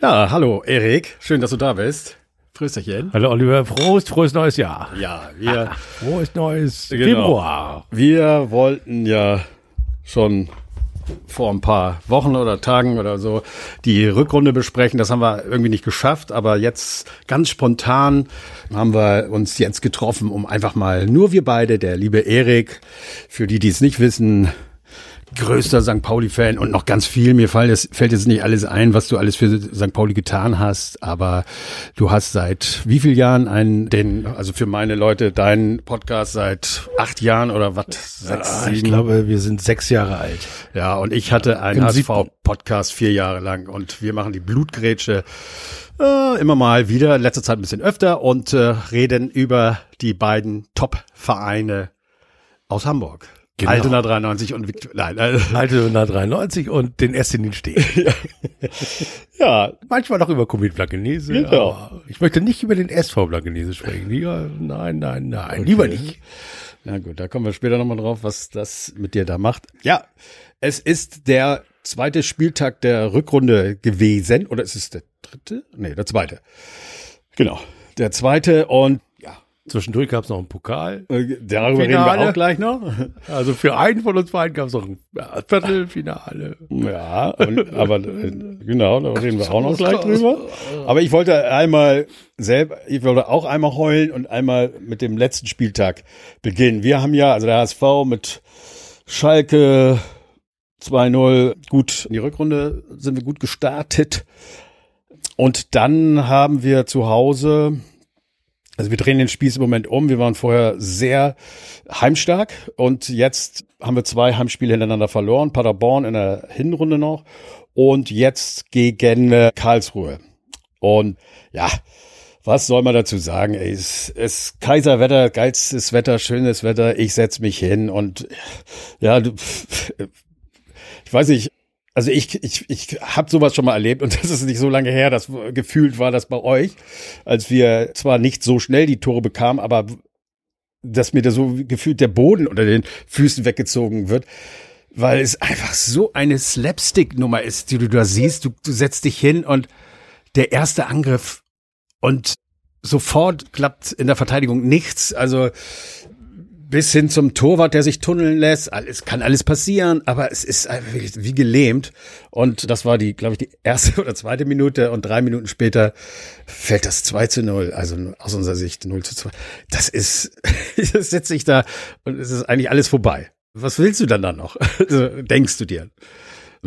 Ja, hallo Erik, schön, dass du da bist. Grüßerchen. Hallo Oliver, frohes, frohes neues Jahr. Ja, wir, Frohes neues Genau. Februar. wir wollten ja schon vor ein paar Wochen oder Tagen oder so die Rückrunde besprechen. Das haben wir irgendwie nicht geschafft, aber jetzt ganz spontan haben wir uns jetzt getroffen, um einfach mal nur wir beide, der liebe Erik, für die, die es nicht wissen, größter St. Pauli-Fan und noch ganz viel. Mir fällt, es, fällt jetzt nicht alles ein, was du alles für St. Pauli getan hast, aber du hast seit wie vielen Jahren einen, den, also für meine Leute, deinen Podcast seit acht Jahren oder was? Sechs, ich glaube, wir sind sechs Jahre alt. ja, und ich hatte einen. HSV-Podcast vier Jahre lang und wir machen die Blutgrätsche äh, immer mal wieder, in letzter Zeit ein bisschen öfter und äh, reden über die beiden Top-Vereine aus Hamburg. Genau. Altona 93 und Victor, nein, äh, Alte 193 und den ersten den stehen. ja, Manchmal noch über Komet Blankenese. Genau. Ich möchte nicht über den SV Blankenese sprechen. Lieber, nein, nein, nein. Lieber nicht. Na gut, da kommen wir später nochmal drauf, was das mit dir da macht. Ja, es ist der zweite Spieltag der Rückrunde gewesen. Oder ist es der dritte? Nee, der zweite. Genau. Der zweite und ja, Zwischendurch gab es noch einen Pokal. äh, darüber reden Finale. wir auch gleich noch. Also für einen von uns beiden gab es noch ein Viertelfinale. Ja, und, aber genau, da reden wir auch noch gleich drüber. Aber ich wollte einmal selber, ich wollte auch einmal heulen und einmal mit dem letzten Spieltag beginnen. Wir haben ja, also der HSV mit Schalke 2-0 gut in die Rückrunde sind wir gut gestartet. Und dann haben wir zu Hause, also wir drehen den Spieß im Moment um. Wir waren vorher sehr heimstark und jetzt haben wir zwei Heimspiele hintereinander verloren. Paderborn in der Hinrunde noch und jetzt gegen äh, Karlsruhe. Und ja, was soll man dazu sagen? Es ist Kaiserwetter, geilstes Wetter, schönes Wetter. Ich setz mich hin und ja, du, ich weiß nicht, also ich, ich, ich habe sowas schon mal erlebt und das ist nicht so lange her, das gefühlt war das bei euch, als wir zwar nicht so schnell die Tore bekamen, aber dass mir da so gefühlt der Boden unter den Füßen weggezogen wird, weil es einfach so eine Slapstick-Nummer ist, die du da siehst. Du, du setzt dich hin und der erste Angriff und sofort klappt in der Verteidigung nichts. Also bis hin zum Torwart, der sich tunneln lässt. Es kann alles passieren, aber es ist wie gelähmt. Und das war die, glaube ich, die erste oder zweite Minute und drei Minuten später fällt das 2 zu 0, also aus unserer Sicht 0 zu 2. Das ist, das setzt sich da und es ist eigentlich alles vorbei. Was willst du dann da noch? Also, denkst du dir?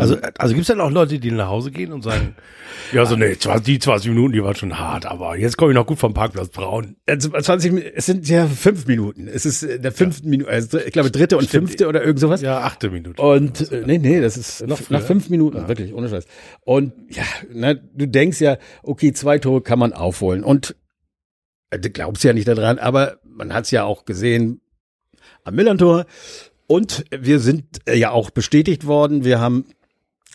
Also, also gibt es dann auch Leute, die nach Hause gehen und sagen, ja, so, nee, zwar- die 20 Minuten, die waren schon hart, aber jetzt komme ich noch gut vom Parkplatz Braun. Also 20, Mi- es sind ja fünf Minuten. Es ist in der fünften Minute, also ich glaube dritte und fünfte oder irgend sowas. Ja, achte Minute. Und äh, nee, nee, das ist Noch nach fünf Minuten, wirklich, ohne Scheiß. Und ja, na, du denkst ja, okay, zwei Tore kann man aufholen. Und äh, du glaubst ja nicht daran, aber man hat es ja auch gesehen am Millantor. Und wir sind äh, ja auch bestätigt worden. Wir haben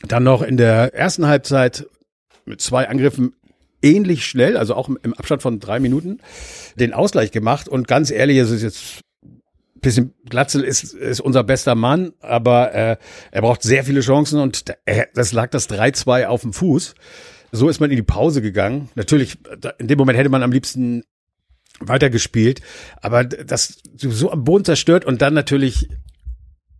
dann noch in der ersten Halbzeit mit zwei Angriffen ähnlich schnell, also auch im- Abstand von drei Minuten, den Ausgleich gemacht. Und ganz ehrlich, es ist jetzt ein bisschen Glatzel ist, ist unser bester Mann, aber äh, er braucht sehr viele Chancen und er, das lag das 3-2 auf dem Fuß. So ist man in die Pause gegangen. Natürlich, in dem Moment hätte man am liebsten weitergespielt, aber das so am Boden zerstört und dann natürlich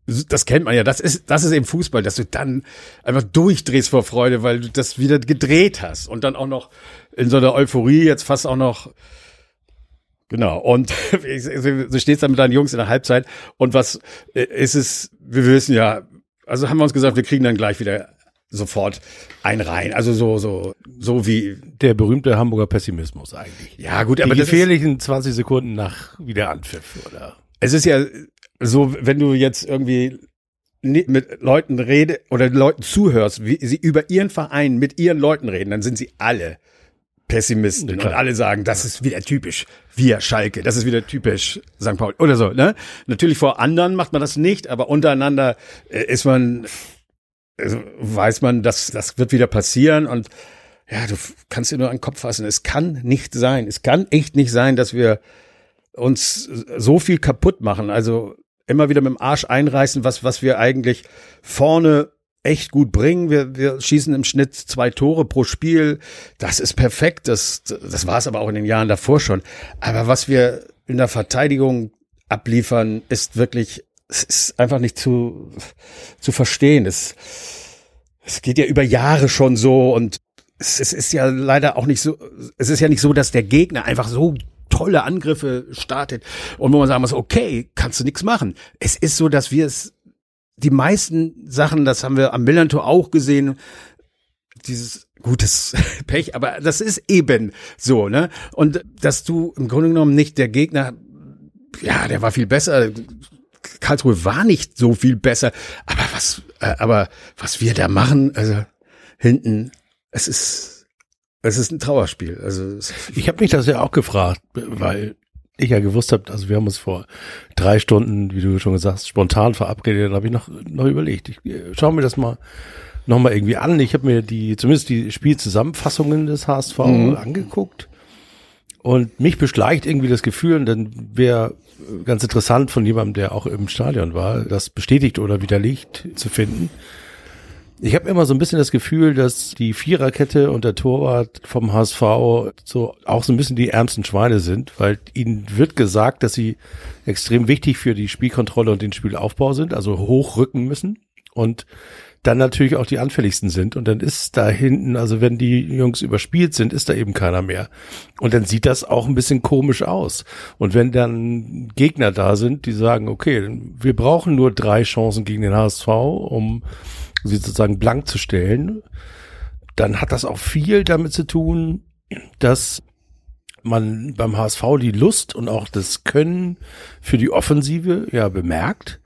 das kennt man ja, das ist, das ist eben Fußball, dass du dann einfach durchdrehst vor Freude, weil du das wieder gedreht hast und dann auch noch in so einer Euphorie jetzt fast auch noch Genau, und so steht's dann mit deinen Jungs in der Halbzeit. Und was äh, ist es, wir wissen ja, also haben wir uns gesagt, wir kriegen dann gleich wieder sofort ein rein. Also so, so, so wie, Der berühmte Hamburger Pessimismus eigentlich. ja gut, Die aber ist, gefährlichen 20 Sekunden nach Wiederanpfiff, oder? es ist ja so, wenn du jetzt irgendwie mit Leuten rede oder Leuten zuhörst, wie sie über ihren Verein mit ihren Leuten reden, dann sind sie alle Pessimisten Ja, und alle sagen, das ist wieder typisch wir Schalke, das ist wieder typisch St. Paul oder so, ne? Natürlich vor anderen macht man das nicht, aber untereinander äh, ist man also weiß man, dass das wird wieder passieren und ja, du kannst dir nur an den Kopf fassen. Es kann nicht sein. Es kann echt nicht sein, dass wir uns so viel kaputt machen. Also immer wieder mit dem Arsch einreißen, was, was wir eigentlich vorne echt gut bringen. Wir, wir schießen im Schnitt zwei Tore pro Spiel. Das ist perfekt. Das, das war es aber auch in den Jahren davor schon. Aber was wir in der Verteidigung abliefern, ist wirklich, ist einfach nicht zu, zu verstehen. Es, es geht ja über Jahre schon so und es ist ja leider auch nicht so, es ist ja nicht so, dass der Gegner einfach so tolle Angriffe startet und wo man sagen muss, okay, kannst du nichts machen. Es ist so, dass wir es, die meisten Sachen, das haben wir am Millantor auch gesehen, dieses gutes Pech, aber das ist eben so, ne? Und dass du im Grunde genommen nicht der Gegner, ja, der war viel besser. Karlsruhe war nicht so viel besser, aber was, äh, aber was wir da machen, also hinten, es ist, es ist ein Trauerspiel. Also ich habe mich das ja auch gefragt, weil ich ja gewusst habe, also wir haben uns vor drei Stunden, wie du schon gesagt hast, spontan verabredet, dann habe ich noch, noch überlegt. Ich äh, schaue mir das mal nochmal irgendwie an. Ich habe mir die, zumindest die Spielzusammenfassungen des HSV mhm. angeguckt. Und mich beschleicht irgendwie das Gefühl, und dann wäre ganz interessant von jemandem, der auch im Stadion war, das bestätigt oder widerlegt zu finden. Ich habe immer so ein bisschen das Gefühl, dass die Viererkette und der Torwart vom HSV so auch so ein bisschen die ärmsten Schweine sind, weil ihnen wird gesagt, dass sie extrem wichtig für die Spielkontrolle und den Spielaufbau sind, also hochrücken müssen. Und dann natürlich auch die anfälligsten sind. Und dann ist da hinten, also wenn die Jungs überspielt sind, ist da eben keiner mehr. Und dann sieht das auch ein bisschen komisch aus. Und wenn dann Gegner da sind, die sagen, okay, wir brauchen nur drei Chancen gegen den HSV, um sie sozusagen blank zu stellen, dann hat das auch viel damit zu tun, dass man beim HSV die Lust und auch das Können für die Offensive ja bemerkt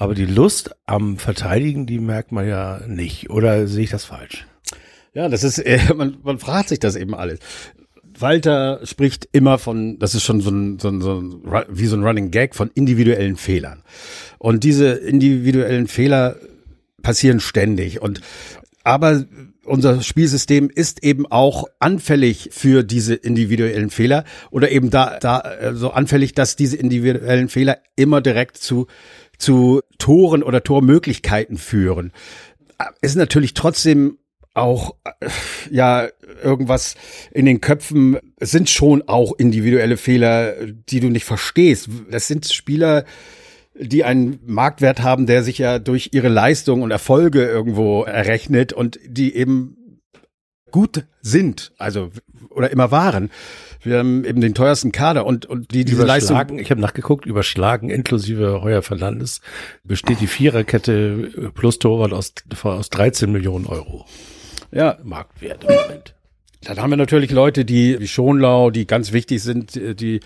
aber die Lust am Verteidigen, die merkt man ja nicht. Oder sehe ich das falsch? Ja, das ist, äh, man, man fragt sich das eben alles. Walter spricht immer von, das ist schon so ein, so ein, so ein, wie so ein Running Gag von individuellen Fehlern. Und diese individuellen Fehler passieren ständig. Und aber unser Spielsystem ist eben auch anfällig für diese individuellen Fehler oder eben da, da äh, so anfällig, dass diese individuellen Fehler immer direkt zu zu Toren oder Tormöglichkeiten führen. Ist natürlich trotzdem auch ja irgendwas in den Köpfen. Es sind schon auch individuelle Fehler, die du nicht verstehst. Das sind Spieler, die einen Marktwert haben, der sich ja durch ihre Leistung und Erfolge irgendwo errechnet und die eben gut sind, also oder immer waren. Wir haben eben den teuersten Kader und, und die diese Leistung. Ich habe nachgeguckt, überschlagen inklusive Heuer Fernandes besteht die Viererkette plus Torwart aus, aus 13 Millionen Euro. Ja. Marktwert im Moment. Dann haben wir natürlich Leute, die wie Schonlau, die ganz wichtig sind, die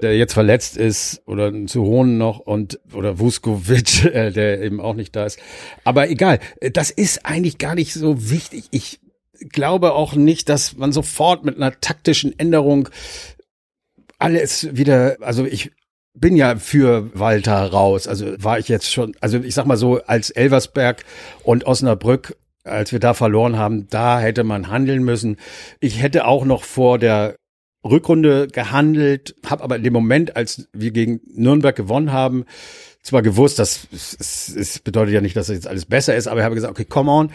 der jetzt verletzt ist oder zu Hohn noch und oder Vuskovic, äh, der eben auch nicht da ist. Aber egal, das ist eigentlich gar nicht so wichtig. Ich glaube auch nicht, dass man sofort mit einer taktischen Änderung alles wieder, also ich bin ja für Walter raus. Also war ich jetzt schon, also ich sag mal so, als Elversberg und Osnabrück, als wir da verloren haben, da hätte man handeln müssen. Ich hätte auch noch vor der Rückrunde gehandelt, habe aber in dem Moment, als wir gegen Nürnberg gewonnen haben, zwar gewusst, es bedeutet ja nicht, dass jetzt alles besser ist, aber ich habe gesagt, okay, come on,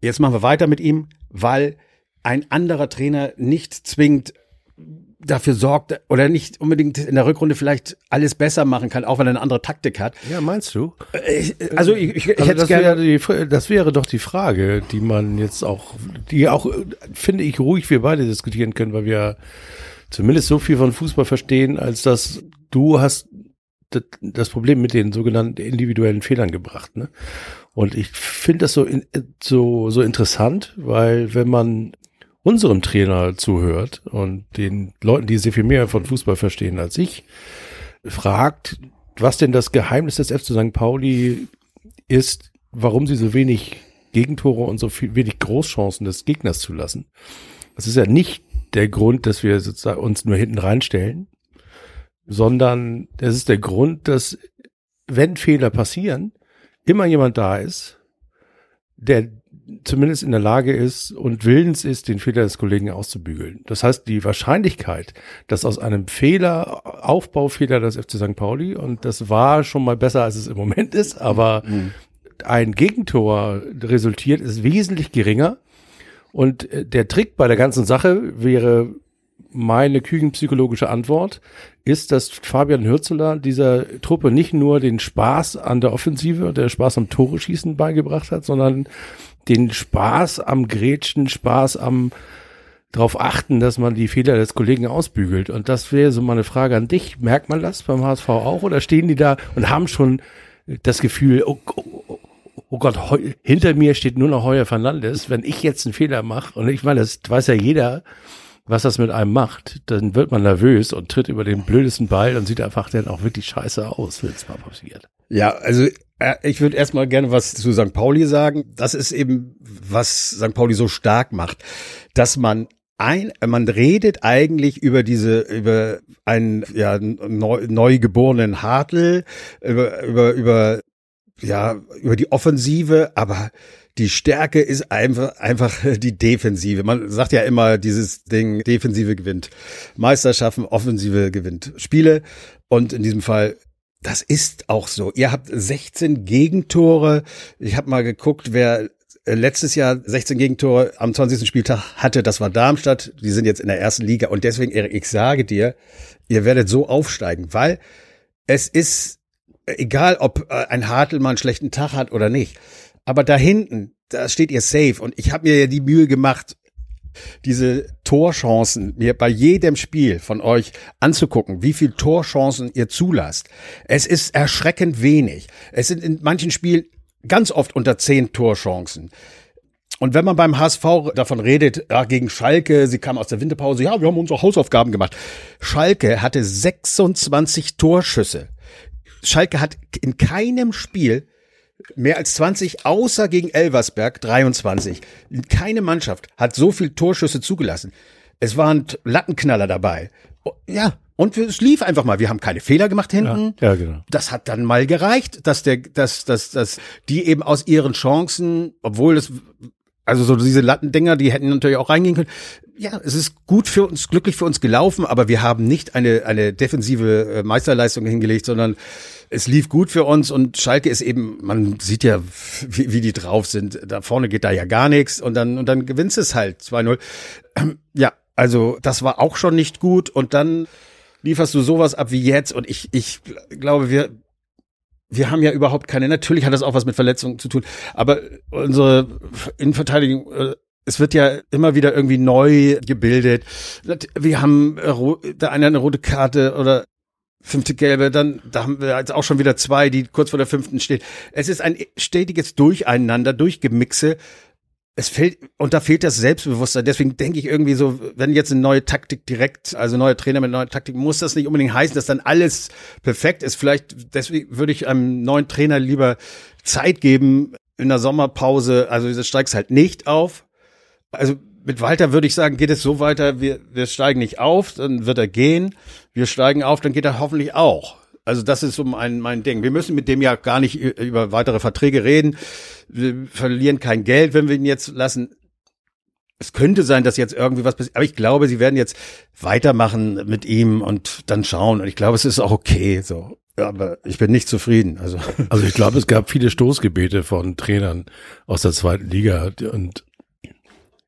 jetzt machen wir weiter mit ihm, weil ein anderer Trainer nicht zwingend dafür sorgt oder nicht unbedingt in der Rückrunde vielleicht alles besser machen kann, auch wenn er eine andere Taktik hat. Ja, meinst du? Äh, also ich, ich, ich also hätte das, gerne wäre die, das wäre doch die Frage, die man jetzt auch, die auch, finde ich, ruhig wir beide diskutieren können, weil wir zumindest so viel von Fußball verstehen, als dass du hast das Problem mit den sogenannten individuellen Fehlern gebracht. Ne? Und ich finde das so, in, so, so interessant, weil wenn man unserem Trainer zuhört und den Leuten, die sehr viel mehr von Fußball verstehen als ich, fragt, was denn das Geheimnis des FC St. Pauli ist, warum sie so wenig Gegentore und so viel, wenig Großchancen des Gegners zulassen. Das ist ja nicht der Grund, dass wir sozusagen uns nur hinten reinstellen, sondern das ist der Grund, dass wenn Fehler passieren, immer jemand da ist, der zumindest in der Lage ist und willens ist, den Fehler des Kollegen auszubügeln. Das heißt, die Wahrscheinlichkeit, dass aus einem Fehler, Aufbaufehler des FC St. Pauli, und das war schon mal besser, als es im Moment ist, aber mhm. ein Gegentor resultiert, ist wesentlich geringer. Und äh, der Trick bei der ganzen Sache wäre meine küchenpsychologische Antwort, ist, dass Fabian Hürzeler dieser Truppe nicht nur den Spaß an der Offensive und der Spaß am Tore schießen beigebracht hat, sondern den Spaß am Grätschen, Spaß am darauf achten, dass man die Fehler des Kollegen ausbügelt. Und das wäre so meine Frage an dich. Merkt man das beim HSV auch oder stehen die da und haben schon das Gefühl, oh, oh, oh Gott, hinter mir steht nur noch Heuer Fernandes. Wenn ich jetzt einen Fehler mache, und ich meine, das weiß ja jeder, was das mit einem macht, dann wird man nervös und tritt über den blödesten Ball und sieht einfach dann auch wirklich scheiße aus, wenn es mal passiert. Ja, also ich würde erstmal gerne was zu St. Pauli sagen. Das ist eben, was St. Pauli so stark macht, dass man ein, man redet eigentlich über diese, über einen ja, neu, neu geborenen Hartl, über, über, über, ja, über die Offensive, aber die Stärke ist einfach, einfach die Defensive. Man sagt ja immer dieses Ding, Defensive gewinnt Meisterschaften, Offensive gewinnt Spiele. Und in diesem Fall das ist auch so. Ihr habt 16 Gegentore. Ich habe mal geguckt, wer äh, letztes Jahr 16 Gegentore am 20. Spieltag hatte. Das war Darmstadt. Die sind jetzt in der ersten Liga. Und deswegen, Erik, ich sage dir, ihr werdet so aufsteigen, weil es ist egal, ob äh, ein Hartl mal einen schlechten Tag hat oder nicht. Aber da hinten, da steht ihr safe. Und ich habe mir ja die Mühe gemacht, diese Torchancen mir bei jedem Spiel von euch anzugucken, wie viel Torchancen ihr zulasst. Es ist erschreckend wenig. Es sind in manchen Spielen ganz oft unter zehn Torchancen. Und wenn man beim HSV davon redet, ja, gegen Schalke, sie kam aus der Winterpause, ja, wir haben unsere Hausaufgaben gemacht. Schalke hatte 26 Torschüsse. Schalke hat in keinem Spiel mehr als 20, außer gegen Elversberg 23. Keine Mannschaft hat so viel Torschüsse zugelassen. Es waren Lattenknaller dabei. Ja, und es lief einfach mal. Wir haben keine Fehler gemacht hinten. Ja, ja genau. Das hat dann mal gereicht, dass der, dass, dass, dass die eben aus ihren Chancen, obwohl es, also so diese Lattendinger, die hätten natürlich auch reingehen können. Ja, es ist gut für uns, glücklich für uns gelaufen, aber wir haben nicht eine, eine defensive äh, Meisterleistung hingelegt, sondern es lief gut für uns und Schalke ist eben, man sieht ja, wie, wie die drauf sind. Da vorne geht da ja gar nichts und dann, und dann gewinnst es halt 2-0. Ja, also das war auch schon nicht gut und dann lieferst du sowas ab wie jetzt und ich, ich glaube, wir, wir haben ja überhaupt keine, natürlich hat das auch was mit Verletzungen zu tun, aber unsere Innenverteidigung, äh, es wird ja immer wieder irgendwie neu gebildet. Wir haben äh, der eine eine rote Karte oder fünfte gelbe, dann da haben wir jetzt auch schon wieder zwei, die kurz vor der fünften stehen. Es ist ein stetiges Durcheinander, Durchgemixe. Es fehlt, und da fehlt das Selbstbewusstsein. Deswegen denke ich irgendwie so, wenn jetzt eine neue Taktik direkt, also neuer Trainer mit neuer Taktik, muss das nicht unbedingt heißen, dass dann alles perfekt ist. Vielleicht, deswegen würde ich einem neuen Trainer lieber Zeit geben in der Sommerpause. Also, du steigst halt nicht auf. Also, mit Walter würde ich sagen, geht es so weiter, wir, wir steigen nicht auf, dann wird er gehen. Wir steigen auf, dann geht er hoffentlich auch. Also das ist so mein, mein Ding. Wir müssen mit dem ja gar nicht über weitere Verträge reden. Wir verlieren kein Geld, wenn wir ihn jetzt lassen. Es könnte sein, dass jetzt irgendwie was passiert, aber ich glaube, sie werden jetzt weitermachen mit ihm und dann schauen. Und ich glaube, es ist auch okay. So, aber ich bin nicht zufrieden. Also, also ich glaube, es gab viele Stoßgebete von Trainern aus der zweiten Liga und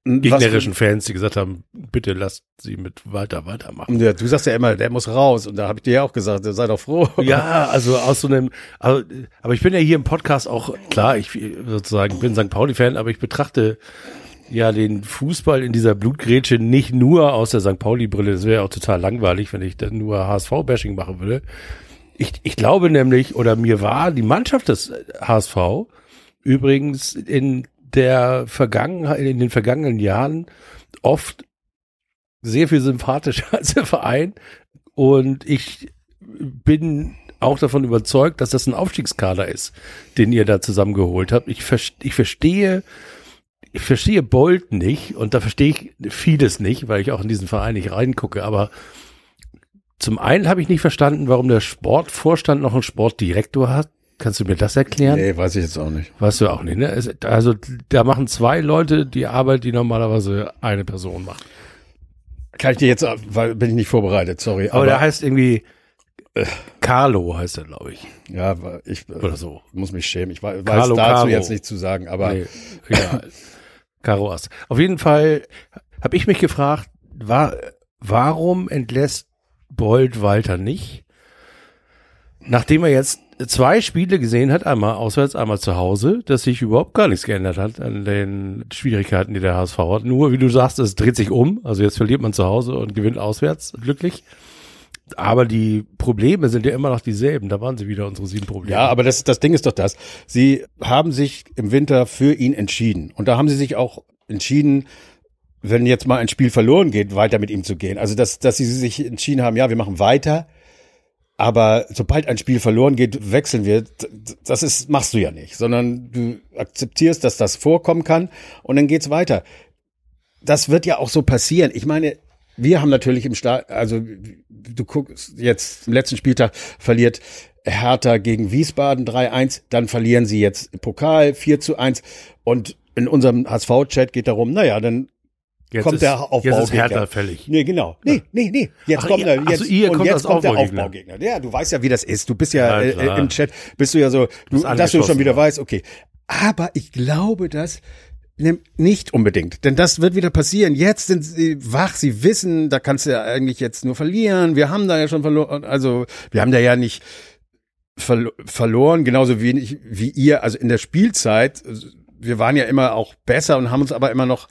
gegnerischen Fans, die gesagt haben, bitte lasst sie mit Walter weitermachen. Ja, du sagst ja immer, der muss raus. Und da habe ich dir ja auch gesagt, sei doch froh. Ja, also aus so einem, aber, aber ich bin ja hier im Podcast auch, klar, ich sozusagen bin St. Pauli-Fan, aber ich betrachte ja den Fußball in dieser Blutgrätsche nicht nur aus der St. Pauli-Brille. Das wäre ja auch total langweilig, wenn ich dann nur HSV-Bashing machen würde. Ich, ich glaube nämlich, oder mir war die Mannschaft des HSV übrigens in der Vergangenheit, in den vergangenen Jahren oft sehr viel sympathischer als der Verein. Und ich bin auch davon überzeugt, dass das ein Aufstiegskader ist, den ihr da zusammengeholt habt. Ich, ich verstehe, ich verstehe Bolt nicht und da verstehe ich vieles nicht, weil ich auch in diesen Verein nicht reingucke. Aber zum einen habe ich nicht verstanden, warum der Sportvorstand noch einen Sportdirektor hat. Kannst du mir das erklären? Nee, weiß ich jetzt auch nicht. Weißt du auch nicht, ne? Also da machen zwei Leute die Arbeit, die normalerweise eine Person macht. Kann ich dir jetzt, weil bin ich nicht vorbereitet, sorry. Aber, aber der heißt irgendwie Carlo heißt er, glaube ich. Ja, ich Oder so. muss mich schämen. Ich weiß Carlo dazu Caro. jetzt nicht zu sagen, aber Nee, egal. Karo Ass. Auf jeden Fall habe ich mich gefragt, war, warum entlässt Bold Walter nicht? Nachdem er jetzt zwei Spiele gesehen hat, einmal auswärts, einmal zu Hause, dass sich überhaupt gar nichts geändert hat an den Schwierigkeiten, die der HSV hat. Nur, wie du sagst, es dreht sich um. Also jetzt verliert man zu Hause und gewinnt auswärts, glücklich. Aber die Probleme sind ja immer noch dieselben. Da waren sie wieder unsere sieben Probleme. Ja, aber das, das Ding ist doch das. Sie haben sich im Winter für ihn entschieden. Und da haben sie sich auch entschieden, wenn jetzt mal ein Spiel verloren geht, weiter mit ihm zu gehen. Also, dass, dass sie sich entschieden haben, ja, wir machen weiter. Aber sobald ein Spiel verloren geht, wechseln wir. Das ist, machst du ja nicht, sondern du akzeptierst, dass das vorkommen kann und dann geht's weiter. Das wird ja auch so passieren. Ich meine, wir haben natürlich im Start, also du guckst jetzt im letzten Spieltag verliert Hertha gegen Wiesbaden 3-1, dann verlieren sie jetzt Pokal 4 zu 1 und in unserem HSV-Chat geht darum, naja, dann jetzt kommt ist, der Aufbaugegner. Jetzt ist Hertha fällig. Nee, genau. Nee, nee, nee. Jetzt Ach, kommt ihr- jetzt, so, ihr und kommt jetzt kommt der Aufbaugegner. Aufbaugegner. Ja, du weißt ja, wie das ist. Du bist ja, Ja, äh, im Chat, bist du ja so, du, dass du schon wieder ja. weißt, okay. Aber ich glaube, dass nicht unbedingt, denn das wird wieder passieren. Jetzt sind sie wach, sie wissen, da kannst du ja eigentlich jetzt nur verlieren. Wir haben da ja schon verloren, also wir haben da ja nicht verlo verloren, genauso wenig wie ihr, also in der Spielzeit. Wir waren ja immer auch besser und haben uns aber immer noch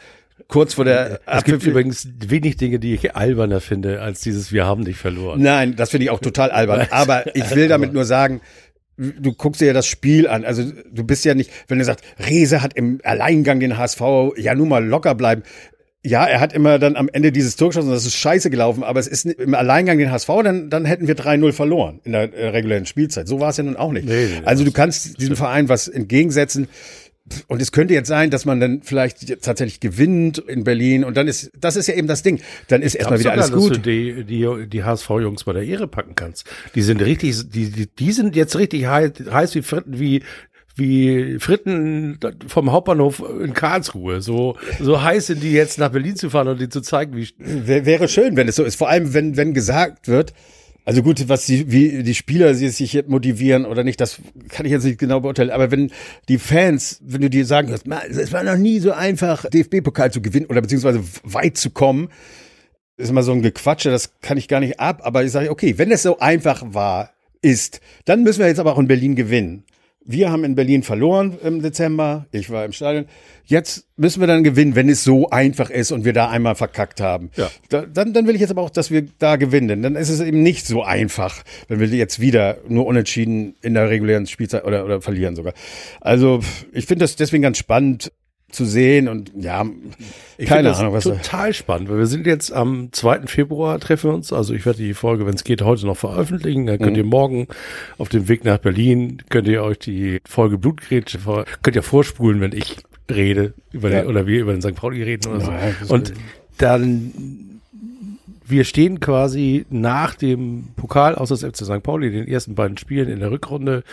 kurz vor der Es gibt übrigens wenig Dinge, die ich alberner finde, als dieses Wir haben dich verloren. Nein, das finde ich auch total albern. Aber ich will damit nur sagen, du guckst dir ja das Spiel an. Also du bist ja nicht, wenn du sagst, Rese hat im Alleingang den HSV, ja nun mal locker bleiben. Ja, er hat immer dann am Ende dieses Tor geschossen, das ist scheiße gelaufen, aber es ist im Alleingang den HSV, dann, dann hätten wir 3-0 verloren in der äh, regulären Spielzeit. So war es ja nun auch nicht. Nee, nee, also du kannst diesem Verein was entgegensetzen. Und es könnte jetzt sein, dass man dann vielleicht tatsächlich gewinnt in Berlin und dann ist, das ist ja eben das Ding. Dann ist erstmal wieder alles gut. Dass du die, die, die HSV-Jungs bei der Ehre packen kannst. Die sind richtig, die, die, die sind jetzt richtig heiß, heiß wie Fritten, wie, wie Fritten vom Hauptbahnhof in Karlsruhe. So, so heiß sind die jetzt nach Berlin zu fahren und die zu zeigen, wie, Wär- Wäre schön, wenn es so ist. Vor allem, wenn, wenn gesagt wird, also gut, was die, wie die Spieler sie sich motivieren oder nicht, das kann ich jetzt nicht genau beurteilen. Aber wenn die Fans, wenn du dir sagen hörst, "Ma, es war noch nie so einfach, DFB-Pokal zu gewinnen oder beziehungsweise weit zu kommen, ist immer so ein Gequatsche, das kann ich gar nicht ab. Aber ich sage, okay, wenn es so einfach war, ist, dann müssen wir jetzt aber auch in Berlin gewinnen. Wir haben in Berlin verloren im Dezember. Ich war im Stadion. Jetzt müssen wir dann gewinnen, wenn es so einfach ist und wir da einmal verkackt haben. Ja. Da, dann, dann will ich jetzt aber auch, dass wir da gewinnen. Denn Dann ist es eben nicht so einfach, wenn wir jetzt wieder nur unentschieden in der regulären Spielzeit oder, oder verlieren sogar. Also ich finde das deswegen ganz spannend zu sehen und ja, Ich keine Ahnung, was total spannend, weil wir sind jetzt am 2. Februar treffen wir uns. Also ich werde die Folge, wenn es geht, heute noch veröffentlichen. Dann Mhm. könnt ihr morgen auf dem Weg nach Berlin, könnt ihr euch die Folge Blutgrätsche, könnt ihr vorspulen, wenn ich rede über Ja. den, oder wir über den St. Pauli reden oder so. Nein, das Und dann wir stehen quasi nach dem Pokal aus das FC St. Pauli, den ersten beiden Spielen in der Rückrunde,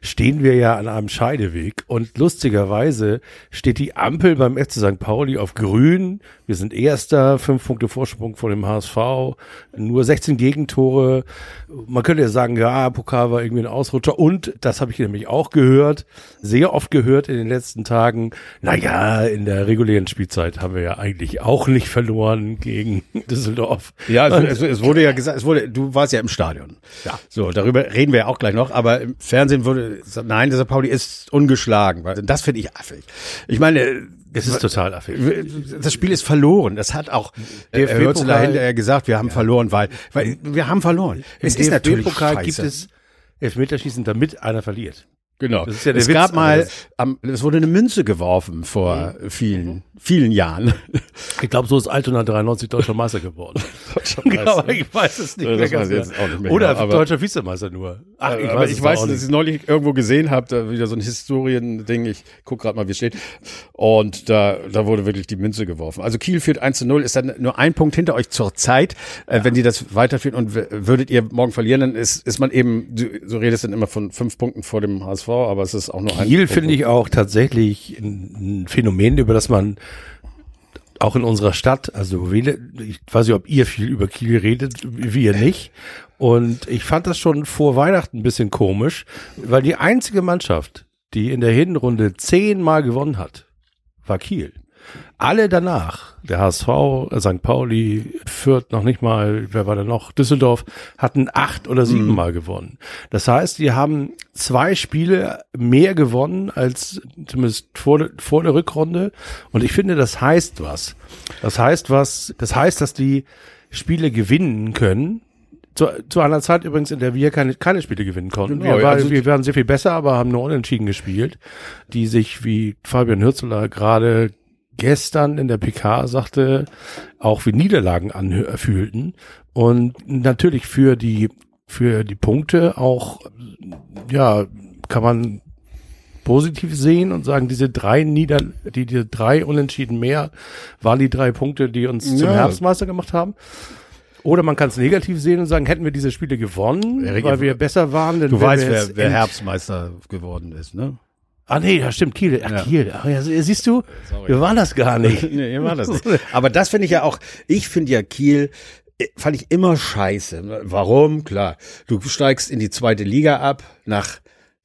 stehen wir ja an einem Scheideweg. Und lustigerweise steht die Ampel beim FC St. Pauli auf grün. Wir sind Erster, fünf Punkte Vorsprung vor dem HSV, nur 16 Gegentore. Man könnte ja sagen, ja, Pokal war irgendwie ein Ausrutscher. Und, das habe ich nämlich auch gehört, sehr oft gehört in den letzten Tagen, na ja, in der regulären Spielzeit haben wir ja eigentlich auch nicht verloren gegen Düsseldorf. Ja, es, es, wurde ja gesagt, es wurde, du warst ja im Stadion. Ja. So, darüber reden wir ja auch gleich noch, aber im Fernsehen wurde, nein, dieser Pauli ist ungeschlagen. Weil Das finde ich affig. Ich meine, Es ist total affig. das Spiel ist verloren. Das hat auch äh, DFB-Pokal Hürzeler hinterher gesagt, wir haben verloren, weil, weil wir haben verloren. Es ist natürlich Pokal gibt es Elfmeterschießen, damit einer verliert. Genau. Das ist ja der es Witz, gab mal, am, es wurde eine Münze geworfen vor vielen, vielen Jahren. Ich glaube, so ist Altona 93 deutscher Meister geworden. aber ich weiß es nicht Ja, mehr weiß jetzt genau. auch nicht mehr Oder genau, deutscher Vizemeister nur. Ach, ich aber ich weiß, dass ich es neulich irgendwo gesehen habe, da wieder so ein Historiending. Ich guck gerade mal, wie es steht. Und da, da wurde wirklich die Münze geworfen. Also Kiel führt 1 zu 0, ist dann nur ein Punkt hinter euch zur Zeit. Äh, wenn die das weiterführen und würdet ihr morgen verlieren, dann ist, ist man eben, du, so redest dann immer von fünf Punkten vor dem HSV, aber es ist auch nur ein Kiel finde ich auch tatsächlich ein, ein Phänomen, über das man auch in unserer Stadt, also ich weiß nicht, ob ihr viel über Kiel redet, wir nicht. Und ich fand das schon vor Weihnachten ein bisschen komisch, weil die einzige Mannschaft, die in der Hinrunde zehnmal gewonnen hat, war Kiel. Alle danach, der HSV, St. Pauli, Fürth noch nicht mal, wer war da noch, Düsseldorf, hatten acht oder siebenmal mhm. gewonnen. Das heißt, die haben zwei Spiele mehr gewonnen als zumindest vor, vor der Rückrunde. Und ich finde, das heißt was. Das heißt was, das heißt, dass die Spiele gewinnen können, zu, zu einer Zeit übrigens, in der wir keine, keine Spiele gewinnen konnten. Genau, wir, war, also wir waren sehr viel besser, aber haben nur unentschieden gespielt, die sich, wie Fabian Hürzeler gerade gestern in der PK sagte, auch wie Niederlagen anfühlten. Und natürlich für die, für die Punkte auch, ja, kann man positiv sehen und sagen, diese drei Nieder, die, die drei Unentschieden mehr waren die drei Punkte, die uns ja. zum Herbstmeister gemacht haben. Oder man kann es negativ sehen und sagen, hätten wir diese Spiele gewonnen, weil wir besser waren. Dann du weißt, wer, wer Herbstmeister geworden ist, ne? Ah nee, ja stimmt, Kiel. Ach, ja. Kiel. Ach, ja, siehst du, Sorry. wir waren das gar nicht. nee, wir waren das nicht. Aber das finde ich ja auch, ich finde ja Kiel, äh, fand ich immer scheiße. Warum? Klar, du steigst in die zweite Liga ab nach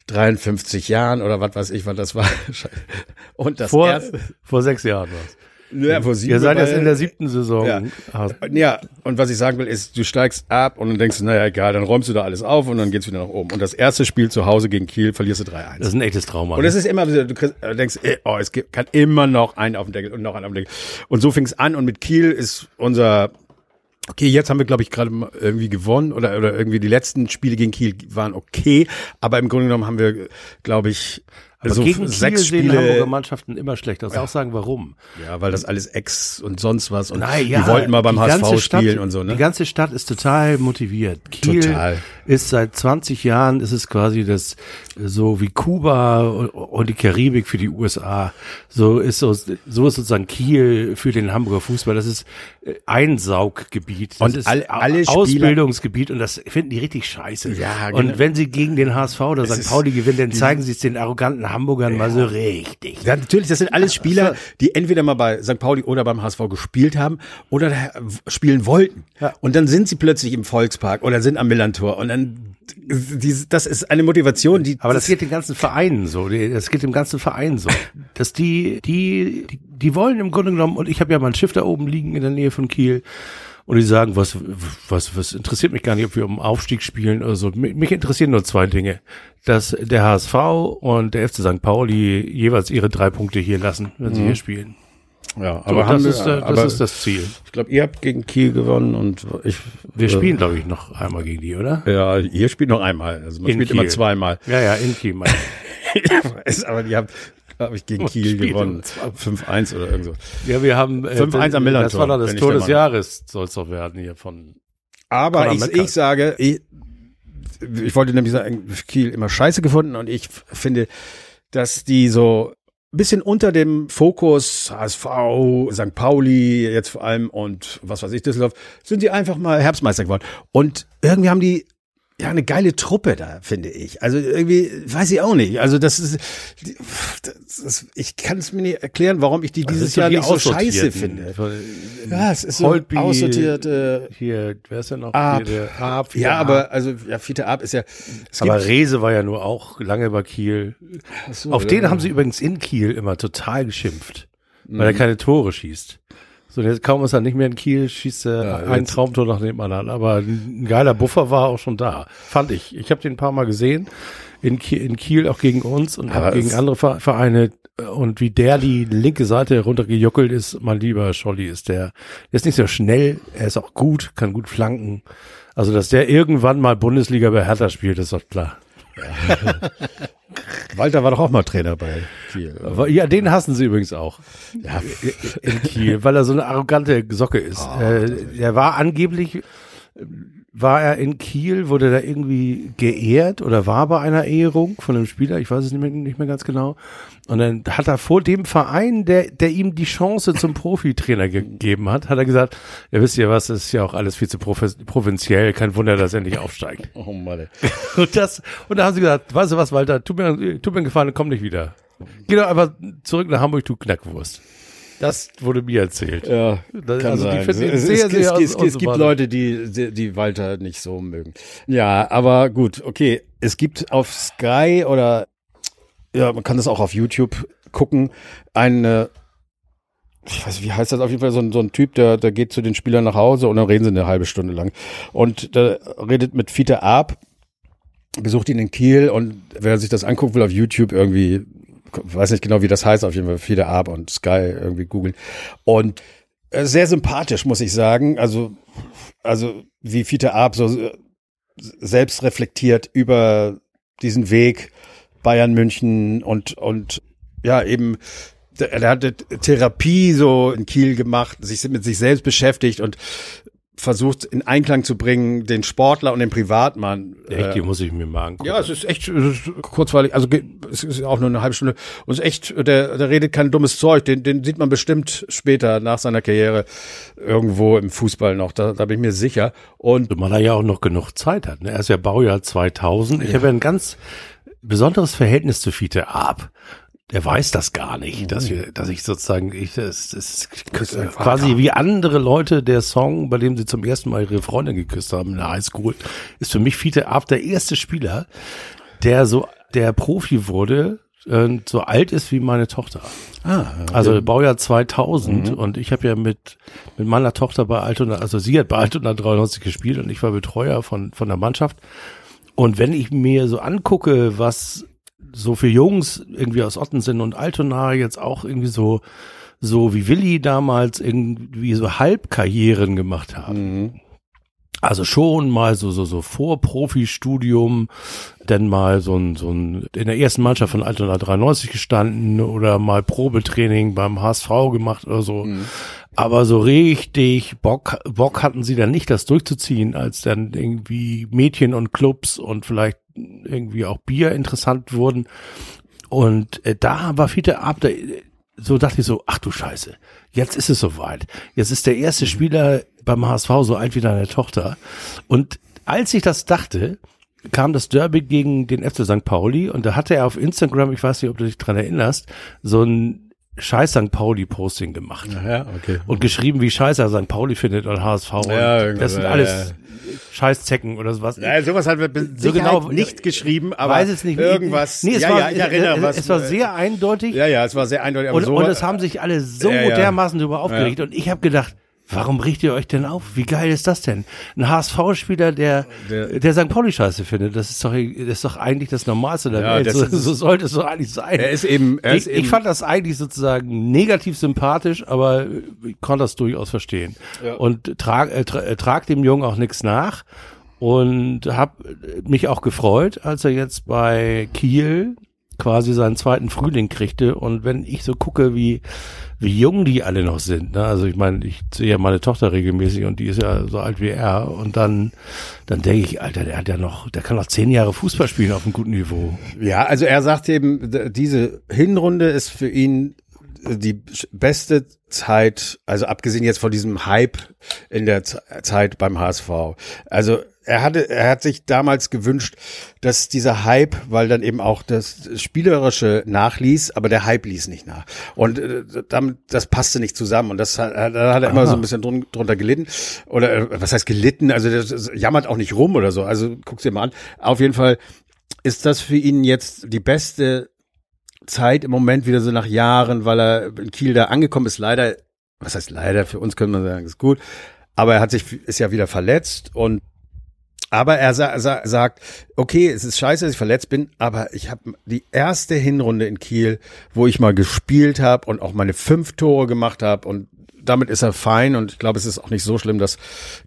53 Jahren oder was weiß ich, was das war. Und das vor, erste, vor sechs Jahren war's. Ja, vor sieben Ihr seid jetzt in der siebten Saison. Ja. ja, und was ich sagen will, ist, du steigst ab und dann denkst du, naja, egal, dann räumst du da alles auf und dann geht's wieder nach oben. Und das erste Spiel zu Hause gegen Kiel verlierst du 3-1. Das ist ein echtes Trauma. Und es ne? ist immer, du denkst, oh, es kann immer noch einen auf den Deckel und noch einen auf den Deckel. Und so fing's an und mit Kiel ist unser Okay, jetzt haben wir, glaube ich, gerade irgendwie gewonnen oder, oder irgendwie die letzten Spiele gegen Kiel waren okay, aber im Grunde genommen haben wir, glaube ich, aber so gegen sechs Kiel Spiele, sehen Hamburger Mannschaften immer schlecht aus. Ja. Auch sagen, warum? Ja, weil das alles Ex und sonst was und Nein, ja, die wollten mal beim HSV Stadt, spielen und so. Ne? Die ganze Stadt ist total motiviert. Kiel total. ist seit 20 Jahren ist es quasi das so wie Kuba und die Karibik für die USA. So ist so, so ist sozusagen Kiel für den Hamburger Fußball. Das ist äh, Einsauggebiet. Das und ist all, alle Ausbildungsgebiet und das finden die richtig scheiße. Ja, genau. Und wenn sie gegen den HSV oder St. Pauli gewinnen, dann zeigen sie es den arroganten Hamburgern ja. mal so richtig. Ja, natürlich, das sind alles Spieler, die entweder mal bei St. Pauli oder beim HSV gespielt haben oder spielen wollten. Ja. Und dann sind sie plötzlich im Volkspark oder sind am Millantor und dann das ist eine Motivation, die. Aber das geht den ganzen Vereinen so. Das geht dem ganzen Verein so. Dass die, die, die, die wollen im Grunde genommen, und ich habe ja mein Schiff da oben liegen in der Nähe von Kiel, und die sagen, was, was, was interessiert mich gar nicht, ob wir um Aufstieg spielen oder so. Mich interessieren nur zwei Dinge. Dass der HSV und der FC St. Pauli jeweils ihre drei Punkte hier lassen, wenn sie mhm. hier spielen. Ja, aber so, das, wir, ist, das aber ist das Ziel. Ich glaube, ihr habt gegen Kiel gewonnen und ich. Wir äh, spielen, glaube ich, noch einmal gegen die, oder? Ja, ihr spielt noch einmal. Also man in spielt Kiel. immer zweimal. Ja, ja, in Kiel. Mal. aber die haben, glaube ich, gegen Kiel gewonnen. 5-1 oder irgend so. Ja, wir haben. Äh, 5-1 am Millantor. Das war dann das Tor des Jahres, soll es doch werden hier von. Aber ich, ich sage, ich, ich wollte nämlich sagen, Kiel immer scheiße gefunden und ich finde, dass die so bisschen unter dem Fokus HSV, St. Pauli jetzt vor allem und was weiß ich, Düsseldorf, sind sie einfach mal Herbstmeister geworden. Und irgendwie haben die ja eine geile Truppe da, finde ich. Also irgendwie weiß ich auch nicht. Also das ist, das ist ich kann es mir nicht erklären, warum ich die dieses Jahr nicht so scheiße finde. Ja, es ist so aussortiert. Äh, hier, wer ist denn noch? Ab. Hier, Ab ja, aber also ja, Fiete Ab ist ja. aber Rese war ja nur auch lange bei Kiel. So, Auf ja. den haben sie übrigens in Kiel immer total geschimpft, weil mhm. er keine Tore schießt. So, jetzt kaum ist er nicht mehr in Kiel, schießt er ja, ein Traumtor nach dem anderen. Aber ein geiler Buffer war auch schon da, fand ich. Ich habe den ein paar Mal gesehen, in Kiel, in Kiel auch gegen uns und auch gegen andere Vereine. Und wie der die linke Seite runtergejuckelt ist, mein lieber Scholli, ist der, der ist nicht so schnell, er ist auch gut, kann gut flanken. Also, dass der irgendwann mal Bundesliga bei Hertha spielt, ist doch klar. Walter war doch auch mal Trainer bei Kiel. Oder? Ja, den hassen sie übrigens auch. Ja. In Kiel, weil er so eine arrogante Socke ist. Oh, äh, er war angeblich, war er in Kiel, wurde da irgendwie geehrt oder war bei einer Ehrung von einem Spieler, ich weiß es nicht mehr, nicht mehr ganz genau. Und dann hat er vor dem Verein, der, der ihm die Chance zum Profitrainer gegeben hat, hat er gesagt, ja wisst ihr was, das ist ja auch alles viel zu provinziell, kein Wunder, dass er nicht aufsteigt. Oh Mann. Und das, und da haben sie gesagt, weißt du was, Walter, tut mir, tut mir einen Gefallen, komm nicht wieder. Geh doch einfach zurück nach Hamburg, du Knackwurst. Das wurde mir erzählt. Ja, Das- kann also die sein. finden ihn es, sehr, es, sehr es, es, es gibt. Leute, die, die, die Walter nicht so mögen. Ja, aber gut, okay. Es gibt auf Sky oder ja, man kann das auch auf YouTube gucken, eine ich weiß nicht, wie heißt das auf jeden Fall, so ein, so ein Typ, der, der geht zu den Spielern nach Hause und dann reden sie eine halbe Stunde lang. Und der redet mit Fiete Ab, besucht ihn in Kiel und wer sich das anguckt, will auf YouTube irgendwie, weiß nicht genau, wie das heißt, auf jeden Fall Fiete Ab und Sky irgendwie googeln. Und äh, sehr sympathisch, muss ich sagen. Also, also wie Fiete Ab so äh, selbst reflektiert über diesen Weg Bayern München und und ja eben der hatte Therapie so in Kiel gemacht, sich mit sich selbst beschäftigt und versucht in Einklang zu bringen den Sportler und den Privatmann. Echt, Äh, die muss ich mir mal angucken. ja, es ist echt es ist kurzweilig, also es ist auch nur eine halbe Stunde. Und es ist echt, der, der redet kein dummes Zeug, den, den sieht man bestimmt später nach seiner Karriere irgendwo im Fußball noch, da, da bin ich mir sicher. Und Zumal er ja auch noch genug Zeit hat. Ne? Er ist ja Baujahr 2000. Ich habe ja ein ganz besonderes Verhältnis zu Fiete Ab. Der weiß das gar nicht, dass wir, dass ich sozusagen, ich, das, das ist quasi wie andere Leute der Song, bei dem sie zum ersten Mal ihre Freundin geküsst haben in der Highschool, ist für mich Fiete Ab der erste Spieler, der so, der Profi wurde, und so alt ist wie meine Tochter. ah, Also Baujahr 2000 und ich habe ja mit mit meiner Tochter bei Altona, also sie hat bei Altona 93 gespielt und ich war Betreuer von von der Mannschaft. Und wenn ich mir so angucke, was so für Jungs irgendwie aus Ottensen und Altona jetzt auch irgendwie so so wie Willi damals irgendwie so Halbkarrieren gemacht haben. Also schon mal so, so, so Vorprofi-Studium, dann mal so ein, so ein, in der ersten Mannschaft von Altona 93 gestanden oder mal Probetraining beim HSV gemacht oder so. Aber so richtig Bock, Bock hatten sie dann nicht, das durchzuziehen, als dann irgendwie Mädchen und Clubs und vielleicht irgendwie auch Bier interessant wurden. Und äh, da war Fiete ab, da, so dachte ich so, ach du Scheiße, jetzt ist es soweit. Jetzt ist der erste Spieler beim HSV so alt wie deine Tochter. Und als ich das dachte, kam das Derby gegen den FC St. Pauli und da hatte er auf Instagram, ich weiß nicht, ob du dich dran erinnerst, so ein scheiß St. Pauli-Posting gemacht. ja, okay. Und geschrieben, wie scheiße er St. Pauli findet und HSV. Und Ja, irgendwas, das sind alles. Scheißzecken oder sowas. Ja, sowas hat wir So genau- nicht geschrieben, aber weiß es nicht. irgendwas. Nee, es ja, war, ja, ich erinnere es, was. es war sehr eindeutig. Ja, ja, es war sehr eindeutig. Aber und, so, und es haben sich alle so dermaßen darüber aufgeregt. Und ich habe gedacht, warum riecht ihr euch denn auf? Wie geil ist das denn? Ein HSV-Spieler, der, Der- der, St. Pauli scheiße findet, das ist doch, das ist doch eigentlich das Normalste der Ja, Welt. So, so sollte es doch eigentlich sein. er ist eben, er ist ich, eben, ich fand das eigentlich sozusagen negativ sympathisch, aber ich konnte das durchaus verstehen. Ja. Und trag, äh, tra, äh, trag dem Jungen auch nichts nach und habe mich auch gefreut, als er jetzt bei Kiel quasi seinen zweiten Frühling kriegte. Und wenn ich so gucke, wie, wie jung die alle noch sind, ne? also ich meine, ich sehe ja meine Tochter regelmäßig und die ist ja so alt wie er. Und dann, dann denke ich, Alter, der hat ja noch, der kann noch zehn Jahre Fußball spielen auf einem guten Niveau. ja, also er sagt eben, diese Hinrunde ist für ihn die beste Zeit, also abgesehen jetzt von diesem Hype in der Zeit beim HSV. Also er hatte, er hat sich damals gewünscht, dass dieser Hype, weil dann eben auch das Spielerische nachließ, aber der Hype ließ nicht nach. Und äh, damit, das passte nicht zusammen. Und das hat, da hat er immer Aha. so ein bisschen drun, drunter gelitten. Oder äh, was heißt gelitten? Also das, das jammert auch nicht rum oder so. Also guck's dir mal an. Auf jeden Fall ist das für ihn jetzt die beste Zeit im Moment wieder so nach Jahren, weil er in Kiel da angekommen ist. Leider, was heißt leider? Für uns können wir sagen, ist gut. Aber er hat sich, ist ja wieder verletzt und aber er sa sa sagt, okay, es ist scheiße, dass ich verletzt bin, aber ich habe die erste Hinrunde in Kiel, wo ich mal gespielt habe und auch meine fünf Tore gemacht habe und damit ist er fein und ich glaube, es ist auch nicht so schlimm, dass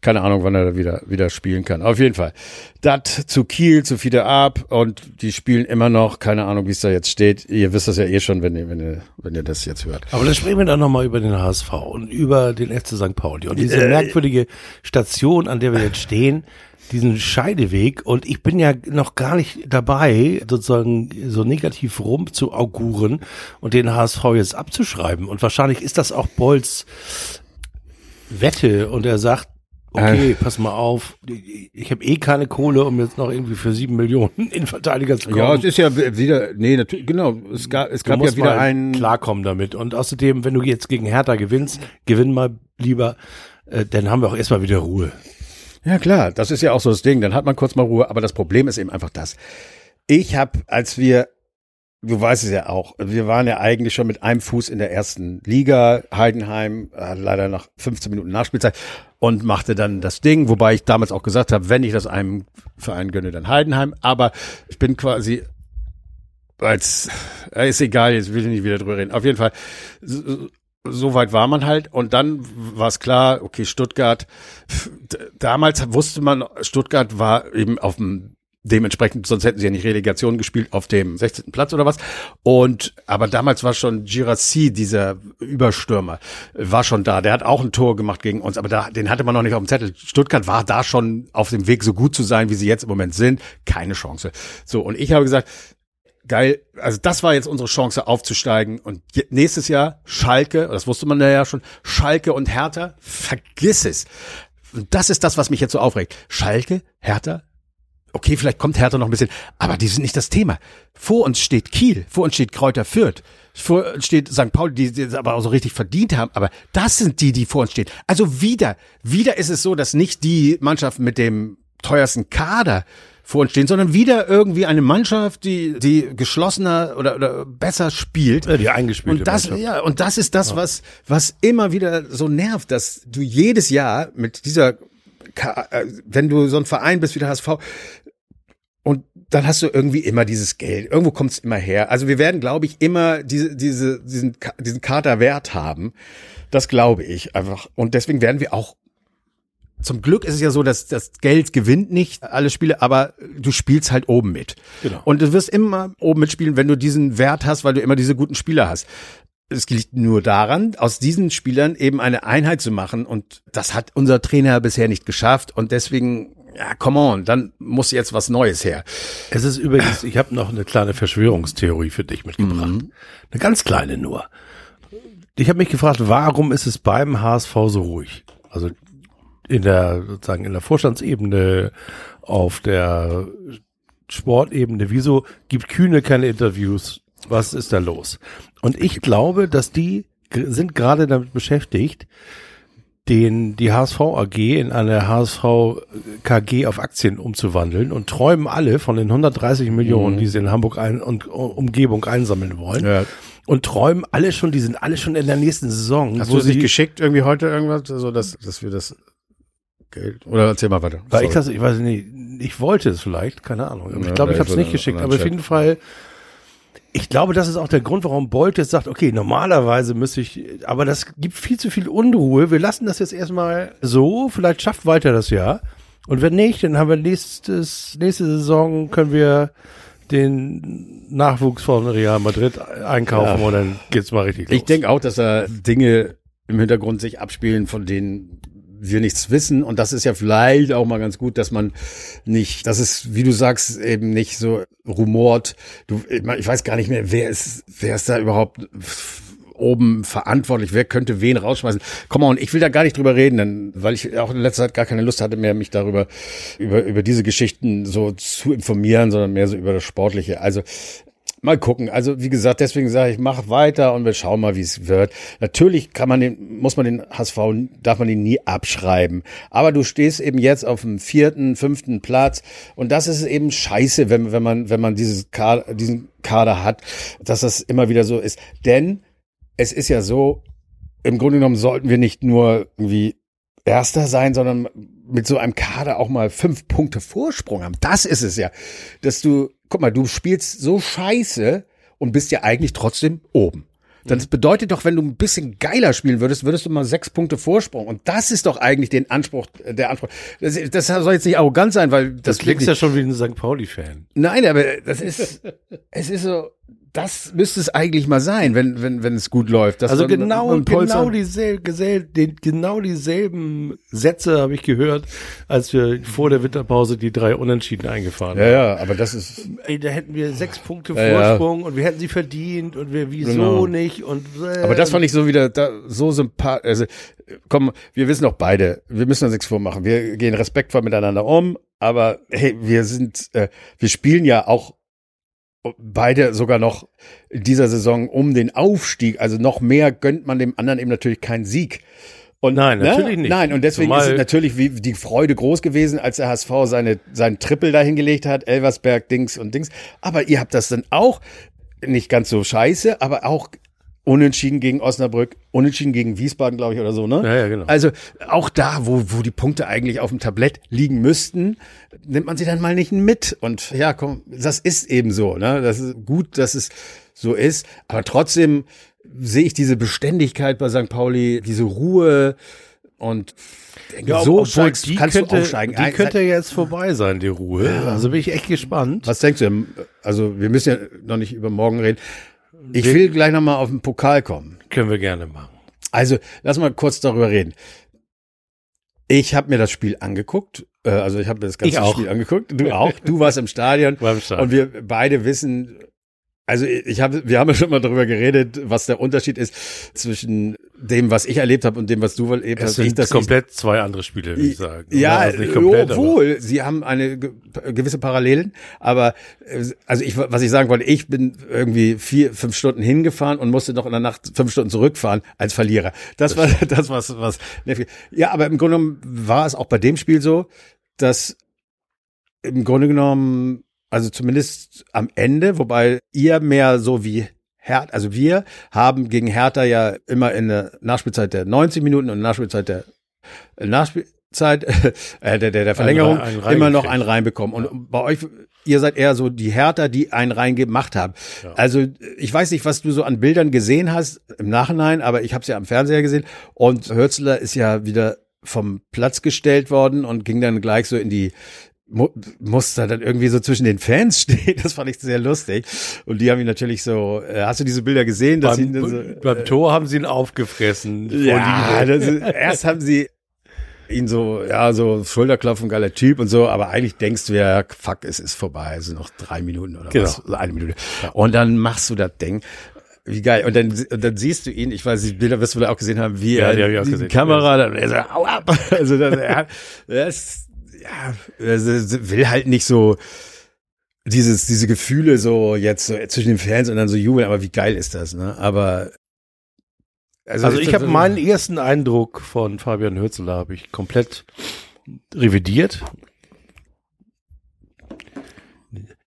keine Ahnung, wann er da wieder wieder spielen kann. Auf jeden Fall. Dat zu Kiel, zu Fiete Ab und die spielen immer noch, keine Ahnung, wie es da jetzt steht. Ihr wisst das ja eh schon, wenn ihr wenn ihr wenn ihr das jetzt hört. Aber dann sprechen wir dann nochmal über den HSV und über den FC St. Pauli und diese Äh, merkwürdige Station, an der wir jetzt stehen, diesen Scheideweg. Und ich bin ja noch gar nicht dabei, sozusagen so negativ rum zu auguren und den HSV jetzt abzuschreiben. Und wahrscheinlich ist das auch Bolls Wette und er sagt, okay, pass mal auf, ich habe eh keine Kohle, um jetzt noch irgendwie für sieben Millionen in Verteidiger zu kommen. Ja, es ist ja wieder, nee, natürlich, genau, es gab, es gab ja wieder einen. Klarkommen damit. Und außerdem, wenn du jetzt gegen Hertha gewinnst, gewinn mal lieber, äh, dann haben wir auch erstmal wieder Ruhe. Ja, klar, das ist ja auch so das Ding, dann hat man kurz mal Ruhe, aber das Problem ist eben einfach das. Ich habe, als wir du weißt es ja auch, wir waren ja eigentlich schon mit einem Fuß in der ersten Liga, Heidenheim, äh, leider nach 15 Minuten Nachspielzeit und machte dann das Ding, wobei ich damals auch gesagt habe, wenn ich das einem Verein gönne, dann Heidenheim, aber ich bin quasi als, äh, ist egal, jetzt will ich nicht wieder drüber reden. Auf jeden Fall, so, weit war man halt und dann war es klar, okay, Stuttgart, damals wusste man, Stuttgart war eben auf dem dementsprechend, sonst hätten sie ja nicht Relegation gespielt auf dem 16. Platz oder was. Und aber damals war schon Girassi, dieser Überstürmer, war schon da. Der hat auch ein Tor gemacht gegen uns, aber da, den hatte man noch nicht auf dem Zettel. Stuttgart war da schon auf dem Weg, so gut zu sein, wie sie jetzt im Moment sind. Keine Chance. So, und ich habe gesagt, geil, also das war jetzt unsere Chance aufzusteigen und nächstes Jahr Schalke, das wusste man ja schon, Schalke und Hertha, vergiss es. Und das ist das, was mich jetzt so aufregt. Schalke, Hertha, okay, vielleicht kommt Hertha noch ein bisschen, aber die sind nicht das Thema. Vor uns steht Kiel, vor uns steht Kräuter Fürth, vor uns steht St. Pauli, die, die es aber auch so richtig verdient haben, aber das sind die, die vor uns stehen. Also wieder, wieder ist es so, dass nicht die Mannschaft mit dem teuersten Kader vor uns stehen, sondern wieder irgendwie eine Mannschaft, die die geschlossener oder, oder besser spielt. Ja, die eingespielte und das, Mannschaft. ja, und das ist das, was was immer wieder so nervt, dass du jedes Jahr mit dieser äh, wenn du so ein Verein bist wie der HSV, und dann hast du irgendwie immer dieses Geld. Irgendwo kommt es immer her. Also wir werden, glaube ich, immer diese, diese, diesen, diesen Kaderwert haben. Das glaube ich einfach. Und deswegen werden wir auch zum Glück ist es ja so, dass das Geld gewinnt nicht alle Spiele, aber du spielst halt oben mit. Genau. Und du wirst immer oben mitspielen, wenn du diesen Wert hast, weil du immer diese guten Spieler hast. Es liegt nur daran, aus diesen Spielern eben eine Einheit zu machen. Und das hat unser Trainer bisher nicht geschafft. Und deswegen ja, come on, dann muss jetzt was Neues her. Es ist übrigens, ich habe noch eine kleine Verschwörungstheorie für dich mitgebracht. Mhm. Eine ganz kleine nur. Ich habe mich gefragt, warum ist es beim HSV so ruhig? Also in der sozusagen in der Vorstandsebene, auf der Sportebene, wieso gibt Kühne keine Interviews? Was ist da los? Und ich glaube, dass die sind gerade damit beschäftigt, den, die HSV AG in eine HSV KG auf Aktien umzuwandeln und träumen alle von den 130 Millionen, mhm. die sie in Hamburg ein und Umgebung einsammeln wollen. Ja. Und träumen alle schon, die sind alle schon in der nächsten Saison. Hast du sich geschickt irgendwie heute irgendwas, so dass, dass wir das Geld, oder erzähl mal weiter. Weil ich das, ich weiß nicht, ich wollte es vielleicht, keine Ahnung. Ja, ich glaube, ich habe es nicht geschickt, aber auf jeden Fall ich glaube, das ist auch der Grund, warum Bolt jetzt sagt, okay, normalerweise müsste ich, aber das gibt viel zu viel Unruhe. Wir lassen das jetzt erstmal so, vielleicht schafft weiter das Jahr. Und wenn nicht, dann haben wir nächstes, nächste Saison können wir den Nachwuchs von Real Madrid einkaufen ja. und dann geht's mal richtig los. Ich denke auch, dass da Dinge im Hintergrund sich abspielen, von denen wir nichts wissen. Und das ist ja vielleicht auch mal ganz gut, dass man nicht, dass es, wie du sagst, eben nicht so rumort. Du, ich weiß gar nicht mehr, wer ist, wer ist da überhaupt oben verantwortlich, wer könnte wen rausschmeißen. Komm mal, und ich will da gar nicht drüber reden, denn, weil ich auch in letzter Zeit gar keine Lust hatte mehr, mich darüber, über, über diese Geschichten so zu informieren, sondern mehr so über das Sportliche. Also Mal gucken. Also wie gesagt, deswegen sage ich, mach weiter und wir schauen mal, wie es wird. Natürlich kann man den, muss man den HSV, darf man ihn nie abschreiben. Aber du stehst eben jetzt auf dem vierten, fünften Platz und das ist eben scheiße, wenn, wenn man, wenn man dieses Kader, diesen Kader hat, dass das immer wieder so ist. Denn es ist ja so, im Grunde genommen sollten wir nicht nur irgendwie Erster sein, sondern mit so einem Kader auch mal fünf Punkte Vorsprung haben. Das ist es ja, dass du guck mal, du spielst so scheiße und bist ja eigentlich trotzdem oben. Das mhm. bedeutet doch, wenn du ein bisschen geiler spielen würdest, würdest du mal sechs Punkte Vorsprung. Und das ist doch eigentlich den Anspruch, der Anspruch. Das, das soll jetzt nicht arrogant sein, weil das, das klingt ja schon wie ein St. Pauli-Fan. Nein, aber das ist, es ist so, das müsste es eigentlich mal sein, wenn, wenn, wenn es gut läuft. also genau, genau, dieselbe, genau dieselben Sätze habe ich gehört, als wir vor der Winterpause die drei Unentschieden eingefahren haben. Ja, ja, aber das ist. Ey, da hätten wir sechs Punkte Vorsprung ja, ja. und wir hätten sie verdient und wir wieso genau. nicht und. Äh, aber das fand ich so wieder da, so sympathisch. Also, komm, wir wissen doch beide, wir müssen uns nichts vormachen. Wir gehen respektvoll miteinander um, aber hey, wir sind, äh, wir spielen ja auch beide sogar noch in dieser Saison um den Aufstieg. Also noch mehr gönnt man dem anderen eben natürlich keinen Sieg. Und, nein, ne? natürlich nicht. Nein, und deswegen Zumal ist es natürlich wie die Freude groß gewesen, als der HSV seine, seinen Triple dahingelegt hat, Elversberg, Dings und Dings. Aber ihr habt das dann auch nicht ganz so scheiße, aber auch Unentschieden gegen Osnabrück, unentschieden gegen Wiesbaden, glaube ich, oder so, ne? Ja, ja, genau. Also auch da, wo, wo die Punkte eigentlich auf dem Tablett liegen müssten, nimmt man sie dann mal nicht mit. Und ja, komm, das ist eben so, ne? Das ist gut, dass es so ist. Aber trotzdem sehe ich diese Beständigkeit bei St. Pauli, diese Ruhe und ja, so steigst, die kannst könnte, du aufsteigen. Die könnte jetzt vorbei sein, die Ruhe. Also bin ich echt gespannt. Was denkst du? Also wir müssen ja noch nicht über morgen reden. Ich will gleich nochmal auf den Pokal kommen. Können wir gerne machen. Also, lass mal kurz darüber reden. Ich habe mir das Spiel angeguckt. Äh, also ich habe mir das ganze Spiel angeguckt. Du auch. Du warst im Stadion. War im Stadion. Und wir beide wissen, also ich habe, wir haben ja schon mal darüber geredet, was der Unterschied ist zwischen dem, was ich erlebt habe und dem, was du erlebt hast. Es sind das komplett zwei andere Spiele, würde ich sagen. Ja, also komplett, obwohl aber. sie haben eine gewisse Parallelen, aber äh, also ich, was ich sagen wollte, ich bin irgendwie vier, fünf Stunden hingefahren und musste noch in der Nacht fünf Stunden zurückfahren als Verlierer. Das, das war das, was was. Ja, aber im Grunde genommen war es auch bei dem Spiel so, dass im Grunde genommen also zumindest am Ende, wobei ihr mehr so wie Hertha, also wir haben gegen Hertha ja immer in der Nachspielzeit der 90 Minuten und Nachspielzeit der Nachspielzeit äh, der, der, der Verlängerung ein, ein immer noch einen reinbekommen. Und ja. bei euch, ihr seid eher so die Hertha, die einen reingemacht haben. Ja. Also ich weiß nicht, was du so an Bildern gesehen hast im Nachhinein, aber ich habe es ja am Fernseher gesehen. Und Hürzler ist ja wieder vom Platz gestellt worden und ging dann gleich so in die mu muss da dann irgendwie so zwischen den Fans stehen. Das fand ich sehr lustig. Und die haben ihn natürlich so, äh, hast du diese Bilder gesehen? Dass beim, ihn so, äh, beim Tor haben sie ihn aufgefressen. Ja, das ist, erst haben sie ihn so, ja, so Schulterklopfen, geiler Typ und so, aber eigentlich denkst du ja, fuck, es ist vorbei, es sind noch drei Minuten oder genau. was, eine Minute. Und dann machst du das Ding. Wie geil. Und dann, und dann siehst du ihn, ich weiß, die Bilder wirst du auch gesehen haben, wie ja, er die, die Kamera, dann er so, hau ab. Also das, er, das ja, will halt nicht so dieses, diese Gefühle so jetzt so zwischen den Fans und dann so jubeln, aber wie geil ist das, ne? Aber also, also ich habe meinen ersten Eindruck von Fabian Hürzeler habe ich komplett revidiert.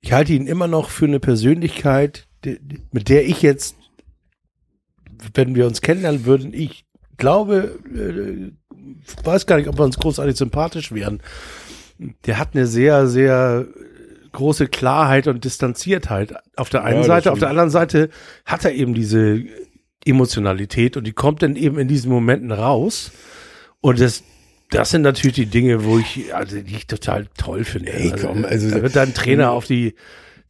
Ich halte ihn immer noch für eine Persönlichkeit, mit der ich jetzt, wenn wir uns kennenlernen würden, ich glaube, äh, weiß gar nicht, ob wir uns großartig sympathisch wären der hat eine sehr, sehr große Klarheit und Distanziertheit auf der einen ja, Seite. Auf der anderen Seite hat er eben diese Emotionalität und die kommt dann eben in diesen Momenten raus. Und das, das sind natürlich die Dinge, wo ich, also die ich total toll finde. Ey, komm, also, da wird dann Trainer auf die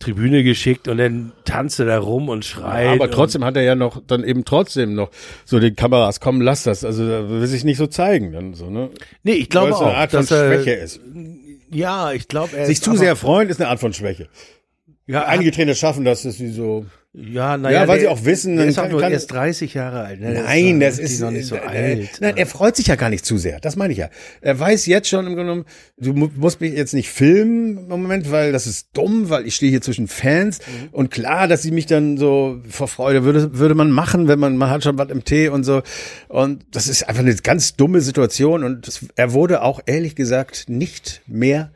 Tribüne geschickt und dann tanzt er da rum und schreit. Ja, aber trotzdem hat er ja noch, dann eben trotzdem noch so die Kameras, komm, lass das. Also da will sich nicht so zeigen dann so, ne? Nee, ich glaube auch, eine Art dass von Schwäche ist. Ja, ich glaube, er sich zu sehr freuen ist eine Art von Schwäche. Ja, einige Trainer schaffen das, dass sie so ja, naja, ja, weil der, sie auch wissen, der ist auch nur erst 30 Jahre alt. Ne? Nein, das ist, noch nicht so äh, alt. Nein, er freut sich ja gar nicht zu sehr. Das meine ich ja. Er weiß jetzt schon im Grunde genommen, du musst mich jetzt nicht filmen im Moment, weil das ist dumm, weil ich stehe hier zwischen Fans mhm. und klar, dass sie mich dann so vor Freude würde würde man machen, wenn man man hat schon was im Tee und so und das ist einfach eine ganz dumme Situation und das, er wurde auch ehrlich gesagt nicht mehr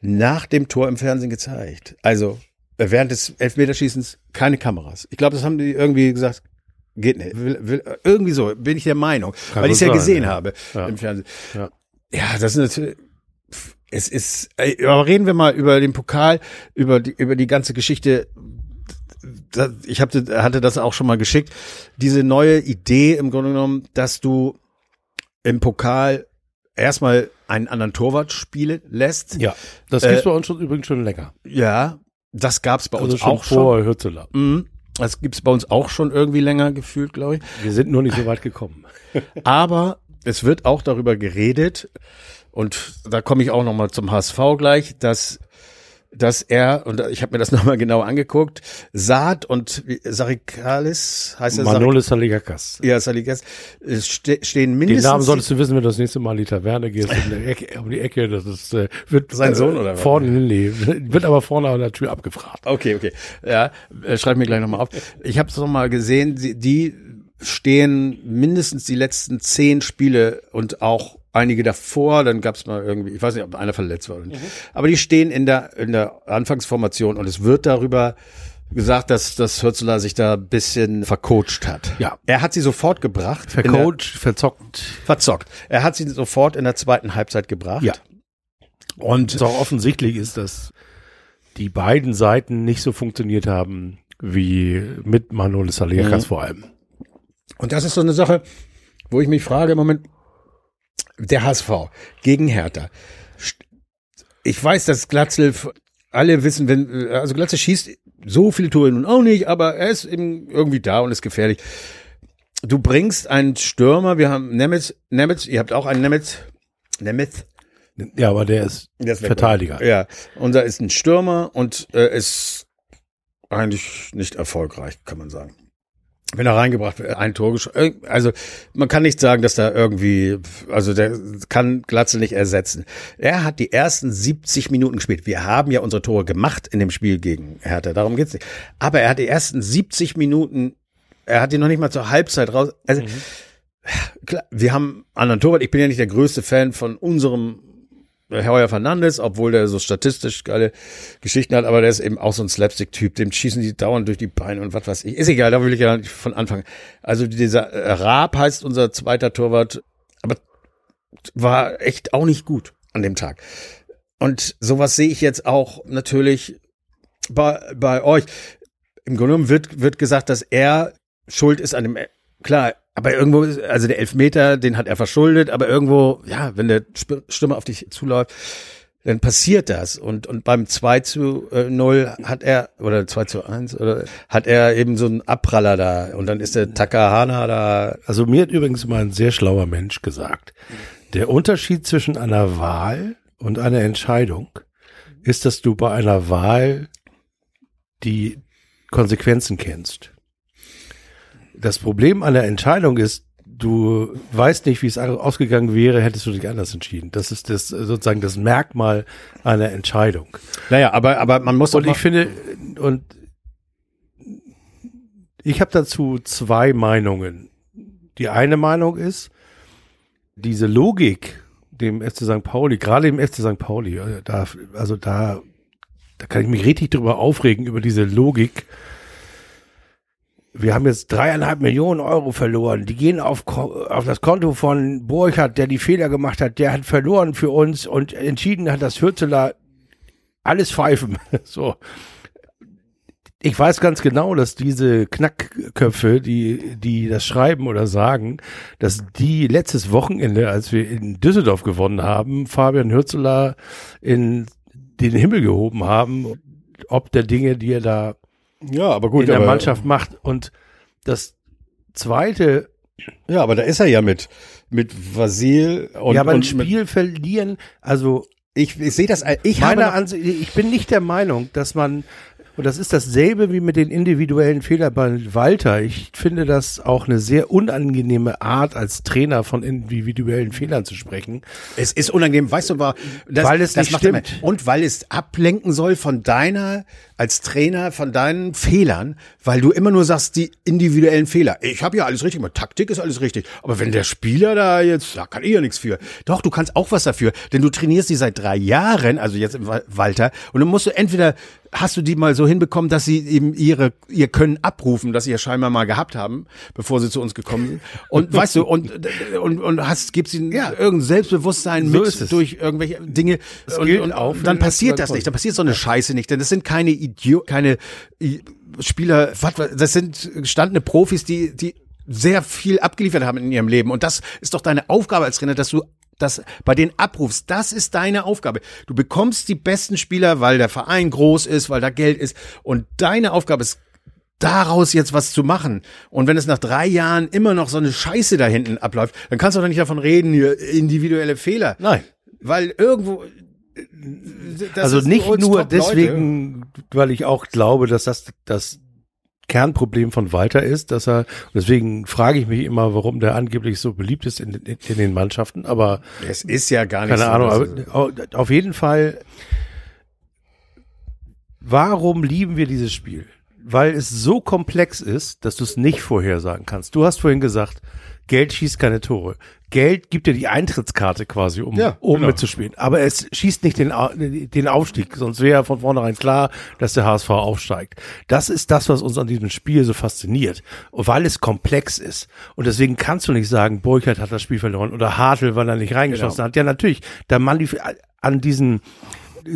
nach dem Tor im Fernsehen gezeigt. Also während des Elfmeterschießens keine Kameras. Ich glaube, das haben die irgendwie gesagt, geht nicht. Will, will, irgendwie so, bin ich der Meinung. Kann weil ich es ja gesehen ja. habe ja. im Fernsehen. Ja. ja, das ist natürlich. Es ist, aber reden wir mal über den Pokal, über die, über die ganze Geschichte. Ich hab, hatte das auch schon mal geschickt. Diese neue Idee im Grunde genommen, dass du im Pokal erstmal einen anderen Torwart spielen lässt. Ja, das gibt's äh, bei uns schon, übrigens schon länger. Ja, das gab's bei also uns schon auch vor schon. Hürzeler. Mhm. Das gibt's bei uns auch schon irgendwie länger gefühlt, glaube ich. Wir sind nur nicht so weit gekommen. Aber es wird auch darüber geredet, und da komme ich auch noch mal zum HSV gleich, dass dass er, und ich habe mir das nochmal genau angeguckt, Saad und Sarikalis, heißt er Manolis Saligakas. Ja, Saligakas, ste stehen mindestens. Den Namen solltest du wissen, wenn du das nächste Mal in die Taverne gehst, um die Ecke, um die Ecke das ist, äh, wird sein Sohn oder was? Vorne, nee, wird aber vorne an der Tür abgefragt. Okay, okay. Ja, äh, schreib mir gleich nochmal auf. Ich habe es nochmal gesehen, die, die stehen mindestens die letzten zehn Spiele und auch einige davor, dann gab es mal irgendwie, ich weiß nicht, ob einer verletzt war oder nicht. Mhm. Aber die stehen in der, in der Anfangsformation und es wird darüber gesagt, dass, dass Hürzler sich da ein bisschen vercoacht hat. Ja. Er hat sie sofort gebracht. Vercoacht, verzockt. Verzockt. Er hat sie sofort in der zweiten Halbzeit gebracht. Ja. Und es auch offensichtlich ist, dass die beiden Seiten nicht so funktioniert haben wie mit Manuel Saliakas mhm. vor allem. Und das ist so eine Sache, wo ich mich frage im Moment, der HSV gegen Hertha. Ich weiß, dass Glatzel, alle wissen, wenn, also Glatzel schießt so viele Tore nun auch nicht, aber er ist eben irgendwie da und ist gefährlich. Du bringst einen Stürmer, wir haben Nemetz, Nemetz, ihr habt auch einen Nemetz, Nemetz. Ja, aber der ist, der ist Verteidiger. Ja, unser ist ein Stürmer und äh, ist eigentlich nicht erfolgreich, kann man sagen wenn er reingebracht wird, ein Tor geschossen. Also man kann nicht sagen, dass da irgendwie, also der kann Glatzel nicht ersetzen. Er hat die ersten 70 Minuten gespielt. Wir haben ja unsere Tore gemacht in dem Spiel gegen Hertha, darum geht's nicht. Aber er hat die ersten 70 Minuten, er hat die noch nicht mal zur Halbzeit raus. Also mhm. klar, wir haben anderen Torwart. Ich bin ja nicht der größte Fan von unserem Heuer Fernandes, obwohl der so statistisch geile Geschichten hat, aber der ist eben auch so ein Slapstick-Typ, dem schießen die dauernd durch die Beine und was weiß ich. Ist egal, da will ich ja nicht von Anfang. Also dieser Raab heißt unser zweiter Torwart, aber war echt auch nicht gut an dem Tag. Und sowas sehe ich jetzt auch natürlich bei, bei euch. Im Grunde genommen wird, wird gesagt, dass er schuld ist an dem, klar, aber irgendwo, also der Elfmeter, den hat er verschuldet, aber irgendwo, ja, wenn der Stürmer auf dich zuläuft, dann passiert das. Und, und beim 2 zu 0 hat er, oder 2 zu 1, oder hat er eben so einen Abpraller da. Und dann ist der Takahana da. Also mir hat übrigens mal ein sehr schlauer Mensch gesagt, der Unterschied zwischen einer Wahl und einer Entscheidung ist, dass du bei einer Wahl die Konsequenzen kennst. Das Problem an der Entscheidung ist, du weißt nicht, wie es ausgegangen wäre, hättest du dich anders entschieden. Das ist das sozusagen das Merkmal einer Entscheidung. Naja, aber aber man muss und ich finde und ich habe dazu zwei Meinungen. Die eine Meinung ist, diese Logik dem FC St. Pauli, gerade im FC St. Pauli, äh, da, also da, da kann ich mich richtig drüber aufregen über diese Logik, wir haben jetzt dreieinhalb Millionen Euro verloren. Die gehen auf, auf das Konto von Burkhardt, der die Fehler gemacht hat. Der hat verloren für uns und entschieden hat, dass Hürzeler alles pfeifen. so. Ich weiß ganz genau, dass diese Knackköpfe, die, die das schreiben oder sagen, dass die letztes Wochenende, als wir in Düsseldorf gewonnen haben, Fabian Hürzeler in den Himmel gehoben haben, ob der Dinge, die er da ja, aber gut, in der Mannschaft macht. Und das zweite. Ja, aber da ist er ja mit, mit Vasil und. Ja, aber ein Spiel verlieren, also. Ich, ich sehe das, ich habe. Ansicht, ich bin nicht der Meinung, dass man und das ist dasselbe wie mit den individuellen Fehlern bei Walter. Ich finde das auch eine sehr unangenehme Art, als Trainer von individuellen Fehlern zu sprechen. Es ist unangenehm, weißt du, war, das, weil es das nicht stimmt. Und weil es ablenken soll von deiner, als Trainer, von deinen Fehlern, weil du immer nur sagst, die individuellen Fehler. Ich habe ja alles richtig gemacht, Taktik ist alles richtig. Aber wenn der Spieler da jetzt, da kann ich ja nichts für. Doch, du kannst auch was dafür, denn du trainierst die seit drei Jahren, also jetzt im Walter, und dann musst du entweder hast du die mal so hinbekommen, dass sie eben ihre ihr Können abrufen, das sie ja scheinbar mal gehabt haben, bevor sie zu uns gekommen sind. Und weißt du, und und und hast gibst ihnen ja. irgendein Selbstbewusstsein so mit durch irgendwelche Dinge? Und, und, und dann passiert das nicht, dann passiert so eine Scheiße nicht, denn das sind keine Idiot, keine Spieler, das sind gestandene Profis, die die sehr viel abgeliefert haben in ihrem Leben. Und das ist doch deine Aufgabe als Trainer, dass du das bei den abrufst, das ist deine Aufgabe. Du bekommst die besten Spieler, weil der Verein groß ist, weil da Geld ist und deine Aufgabe ist daraus jetzt was zu machen. Und wenn es nach drei Jahren immer noch so eine Scheiße da hinten abläuft, dann kannst du doch nicht davon reden, hier individuelle Fehler. Nein. Weil irgendwo. also nicht nur deswegen, weil ich auch glaube, dass das das Kernproblem von Walter ist, dass er, deswegen frage ich mich immer, warum der angeblich so beliebt ist in, in, in den Mannschaften, aber es ist ja gar nicht keine so, Ahnung, aber auf jeden Fall, warum lieben wir dieses Spiel? Weil es so komplex ist, dass du es nicht vorhersagen kannst. Du hast vorhin gesagt, Geld schießt keine Tore. Geld gibt dir die Eintrittskarte quasi, um ja, oben genau. mitzuspielen. Aber es schießt nicht den, den Aufstieg, sonst wäre von vornherein klar, dass der HSV aufsteigt. Das ist das, was uns an diesem Spiel so fasziniert, weil es komplex ist. Und deswegen kannst du nicht sagen, Burkhardt hat das Spiel verloren oder Hartl, weil er nicht reingeschossen genau. hat. Ja, natürlich, da manif an diesen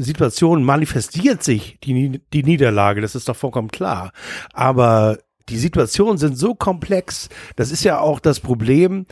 Situationen manifestiert sich die, die Niederlage, das ist doch vollkommen klar. Aber die Situationen sind so komplex, das ist ja auch das Problem,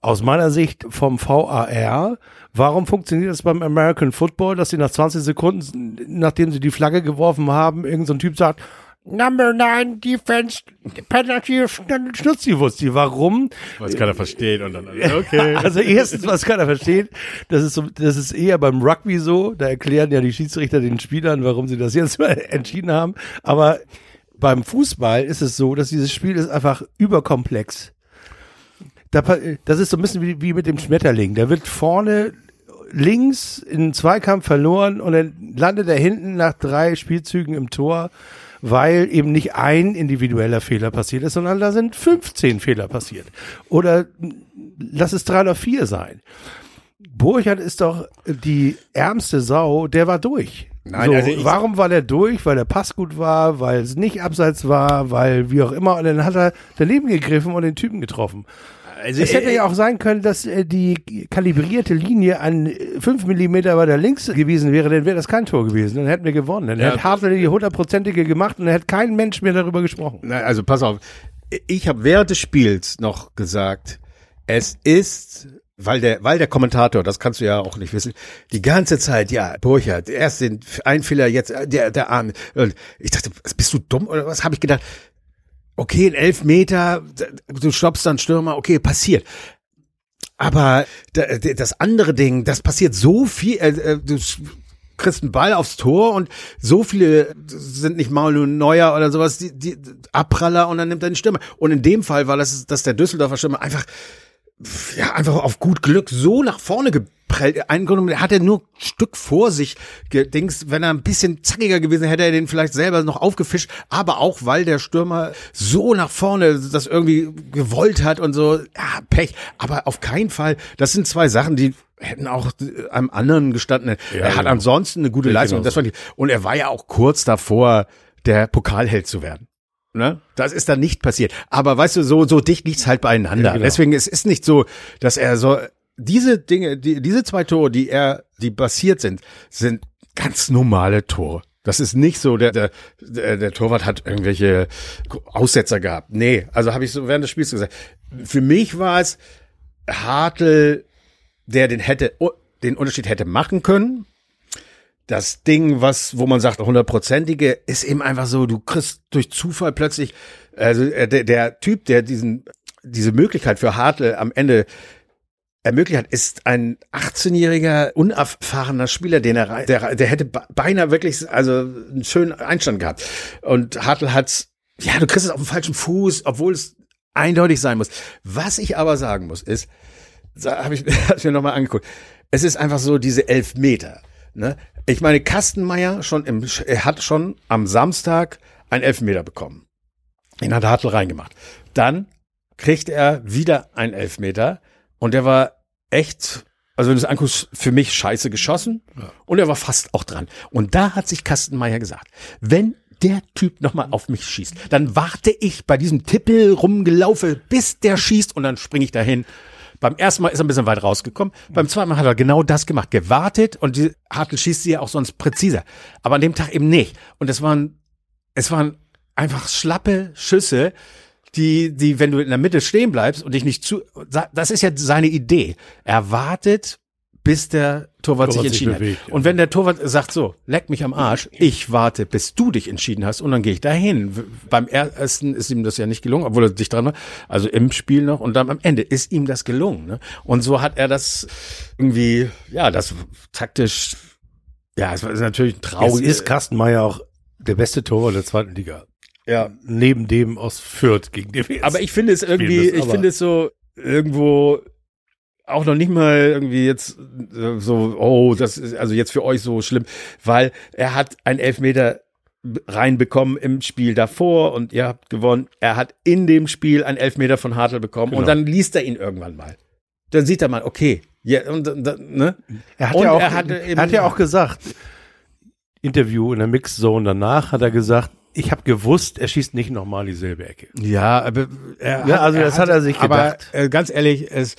aus meiner Sicht vom VAR, warum funktioniert das beim American Football, dass sie nach 20 Sekunden, nachdem sie die Flagge geworfen haben, irgendein so Typ sagt, Number 9 Defense Penalty Schnutziwussti. Warum? Was keiner versteht und dann, okay. also erstens, was keiner versteht, das ist so, das ist eher beim Rugby so, da erklären ja die Schiedsrichter den Spielern, warum sie das jetzt entschieden haben, aber beim Fußball ist es so, dass dieses Spiel ist einfach überkomplex das ist so ein bisschen wie, wie mit dem Schmetterling. Der wird vorne links in Zweikampf verloren und dann landet er hinten nach drei Spielzügen im Tor, weil eben nicht ein individueller Fehler passiert ist, sondern da sind 15 Fehler passiert. Oder lass es drei oder vier sein. Burchard ist doch die ärmste Sau, der war durch. Nein, so, also warum war der durch? Weil der Pass gut war, weil es nicht abseits war, weil wie auch immer. Und dann hat er daneben gegriffen und den Typen getroffen. Also es hätte äh, ja auch sein können, dass äh, die kalibrierte Linie an fünf Millimeter weiter links gewesen wäre, dann wäre das kein Tor gewesen. Dann hätten wir gewonnen. Dann ja. hätte Hartl die hundertprozentige gemacht und dann hätte kein Mensch mehr darüber gesprochen. Na, also pass auf. Ich habe während des Spiels noch gesagt, es ist weil der, weil der Kommentator, das kannst du ja auch nicht wissen, die ganze Zeit, ja, Burchard, erst den ein Fehler, jetzt der, der Arm. Und ich dachte, bist du dumm oder was? Habe ich gedacht, okay, ein Elfmeter, du stoppst dann Stürmer, okay, passiert. Aber das andere Ding, das passiert so viel, äh, äh, du kriegst einen Ball aufs Tor und so viele sind nicht Maulu Neuer oder sowas, die, die Abpraller und dann nimmt er den Stürmer. Und in dem Fall war das, dass der Düsseldorfer Stürmer einfach ja, einfach auf gut Glück so nach vorne geprellt. Ein Grund, hat er nur ein Stück vor sich gedings. Wenn er ein bisschen zackiger gewesen hätte er den vielleicht selber noch aufgefischt. Aber auch, weil der Stürmer so nach vorne das irgendwie gewollt hat und so. Ja, Pech. Aber auf keinen Fall. Das sind zwei Sachen, die hätten auch einem anderen gestanden. Ja, er hat genau. ansonsten eine gute Leistung. Das fand ich. Und er war ja auch kurz davor, der Pokalheld zu werden. Ne? Das ist dann nicht passiert. Aber weißt du, so, so dicht liegt's halt beieinander. Ja, genau. Deswegen es ist nicht so, dass er so, diese Dinge, die, diese zwei Tore, die er, die passiert sind, sind ganz normale Tore. Das ist nicht so, der, der, der, der Torwart hat irgendwelche Aussetzer gehabt. Nee, also habe ich so während des Spiels gesagt. Für mich war es Hartl, der den hätte, den Unterschied hätte machen können das Ding, was, wo man sagt, hundertprozentige, ist eben einfach so, du kriegst durch Zufall plötzlich, also äh, der, der Typ, der diesen, diese Möglichkeit für Hartl am Ende ermöglicht hat, ist ein 18-jähriger, unerfahrener Spieler, den er, der, der hätte beinahe wirklich, also einen schönen Einstand gehabt. Und Hartl hat's, ja, du kriegst es auf dem falschen Fuß, obwohl es eindeutig sein muss. Was ich aber sagen muss, ist, habe ich, hab ich mir nochmal angeguckt, es ist einfach so diese elf Meter. Ne? Ich meine, Kastenmeier schon im, er hat schon am Samstag ein Elfmeter bekommen. Den hat Hartl reingemacht. Dann kriegt er wieder ein Elfmeter und der war echt, also wenn du es anguckst, für mich scheiße geschossen ja. und er war fast auch dran. Und da hat sich Kastenmeier gesagt, wenn der Typ nochmal auf mich schießt, dann warte ich bei diesem Tippel rumgelaufe, bis der schießt und dann springe ich dahin beim ersten Mal ist er ein bisschen weit rausgekommen. Beim zweiten Mal hat er genau das gemacht, gewartet und die Hartl schießt sie ja auch sonst präziser. Aber an dem Tag eben nicht. Und es waren, es waren einfach schlappe Schüsse, die, die, wenn du in der Mitte stehen bleibst und dich nicht zu, das ist ja seine Idee. Er wartet, bis der Torwart, sich entschieden sich bewegt, hat. Und wenn der Torwart sagt so, leck mich am Arsch, ich warte, bis du dich entschieden hast und dann gehe ich dahin. Beim ersten ist ihm das ja nicht gelungen, obwohl er sich dran war, also im Spiel noch und dann am Ende ist ihm das gelungen. Ne? Und so hat er das irgendwie, ja, das taktisch, ja, es war natürlich ein traurig. Jetzt ist Kastenmeier auch der beste Torwart der zweiten Liga. Ja. Neben dem aus Fürth gegen den Aber ich finde es irgendwie, ich finde es so irgendwo auch noch nicht mal irgendwie jetzt äh, so, oh, das ist also jetzt für euch so schlimm, weil er hat ein Elfmeter reinbekommen im Spiel davor und ihr habt gewonnen. Er hat in dem Spiel ein Elfmeter von Hartl bekommen genau. und dann liest er ihn irgendwann mal. Dann sieht er mal, okay, ja, und, ne? Er hat, und ja auch, er, er hat ja auch gesagt, Interview in der Mixzone danach hat er gesagt, ich habe gewusst, er schießt nicht nochmal dieselbe Ecke. Ja, aber er ja, also das hat, hat er sich gedacht. Aber äh, ganz ehrlich, es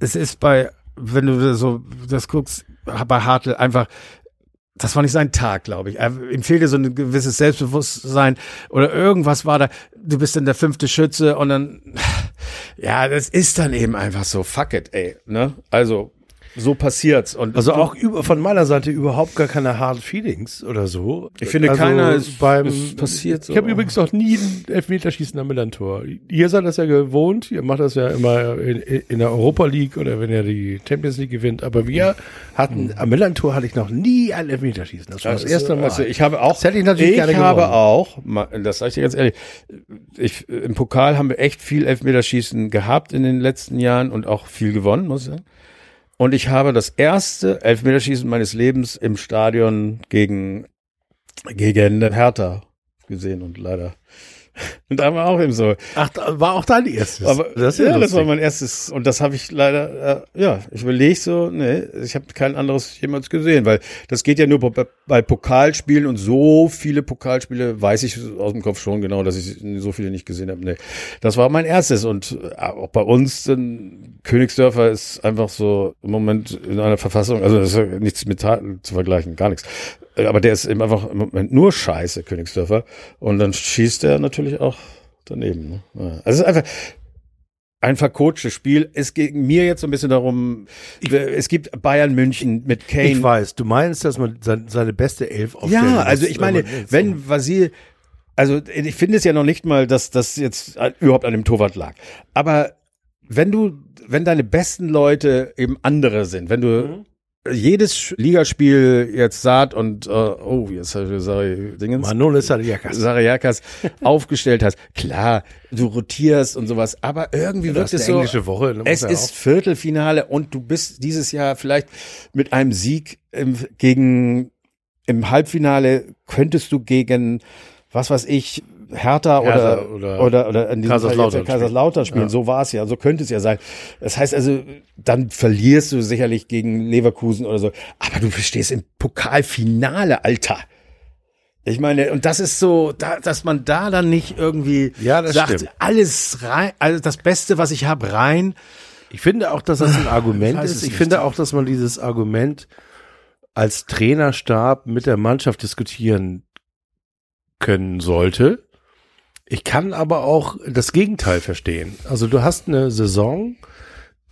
es ist bei, wenn du so das guckst, bei Hartl einfach, das war nicht sein Tag, glaube ich. Er, ihm fehlte so ein gewisses Selbstbewusstsein oder irgendwas war da. Du bist dann der fünfte Schütze und dann, ja, das ist dann eben einfach so. Fuck it, ey. Ne? Also so passiert's. Und also auch über, von meiner Seite überhaupt gar keine Hard Feelings oder so. Ich finde, also keiner ist, beim, ist passiert. So. Ich habe übrigens noch nie ein Elfmeterschießen am Millantor. Ihr seid das ja gewohnt. Ihr macht das ja immer in, in, der Europa League oder wenn ihr die Champions League gewinnt. Aber wir hatten, am Millantor hatte ich noch nie ein Elfmeterschießen. Das war das, das erste Mal. Also ich habe auch, das hätte ich natürlich ich gerne habe gewonnen. auch, das sage ich dir ganz ehrlich, ich, im Pokal haben wir echt viel Elfmeterschießen gehabt in den letzten Jahren und auch viel gewonnen, muss ich sagen. Und ich habe das erste Elfmeterschießen meines Lebens im Stadion gegen, gegen Hertha gesehen und leider und da war auch eben so. Ach, war auch dein erstes. Aber das, ja, ja das war mein erstes. Und das habe ich leider, äh, ja, ich überlege so, nee, ich habe kein anderes jemals gesehen, weil das geht ja nur bei, bei, Pokalspielen und so viele Pokalspiele weiß ich aus dem Kopf schon genau, dass ich so viele nicht gesehen habe. Nee, das war mein erstes. Und äh, auch bei uns, denn Königsdörfer ist einfach so im Moment in einer Verfassung, also das ist ja nichts mit Taten zu vergleichen, gar nichts. Äh, aber der ist eben einfach im Moment nur scheiße, Königsdörfer. Und dann schießt er natürlich auch daneben. Ne? Also es ist einfach ein vercoachtes Spiel. Es geht mir jetzt so ein bisschen darum, ich, es gibt Bayern München mit Kane. Ich weiß, du meinst, dass man seine beste Elf aufstellen Ja, also ich meine, wenn Vasil, also ich finde es ja noch nicht mal, dass das jetzt überhaupt an dem Torwart lag. Aber wenn du, wenn deine besten Leute eben andere sind, wenn du mhm jedes Ligaspiel jetzt Saat und äh, oh, jetzt habe ich Sari Dingens. Manole Sariakas. Sariakas aufgestellt hast. Klar, du rotierst und sowas, aber irgendwie ja, wirkt es so. Woche, ne, es ist Viertelfinale und du bist dieses Jahr vielleicht mit einem Sieg im, gegen im Halbfinale könntest du gegen was weiß ich Hertha, Hertha oder, oder, oder, oder in diesem Kaiserslautern, Fall Kaiserslautern spielen. Ja. So war es ja, so könnte es ja sein. Das heißt also, dann verlierst du sicherlich gegen Leverkusen oder so. Aber du stehst im Pokalfinale, Alter. Ich meine, und das ist so, da, dass man da dann nicht irgendwie ja, das sagt, stimmt. alles rein, also das Beste, was ich habe, rein. Ich finde auch, dass das ein Argument ist. Ich finde auch, dass man dieses Argument als Trainerstab mit der Mannschaft diskutieren können sollte. Ich kann aber auch das Gegenteil verstehen. Also du hast eine Saison,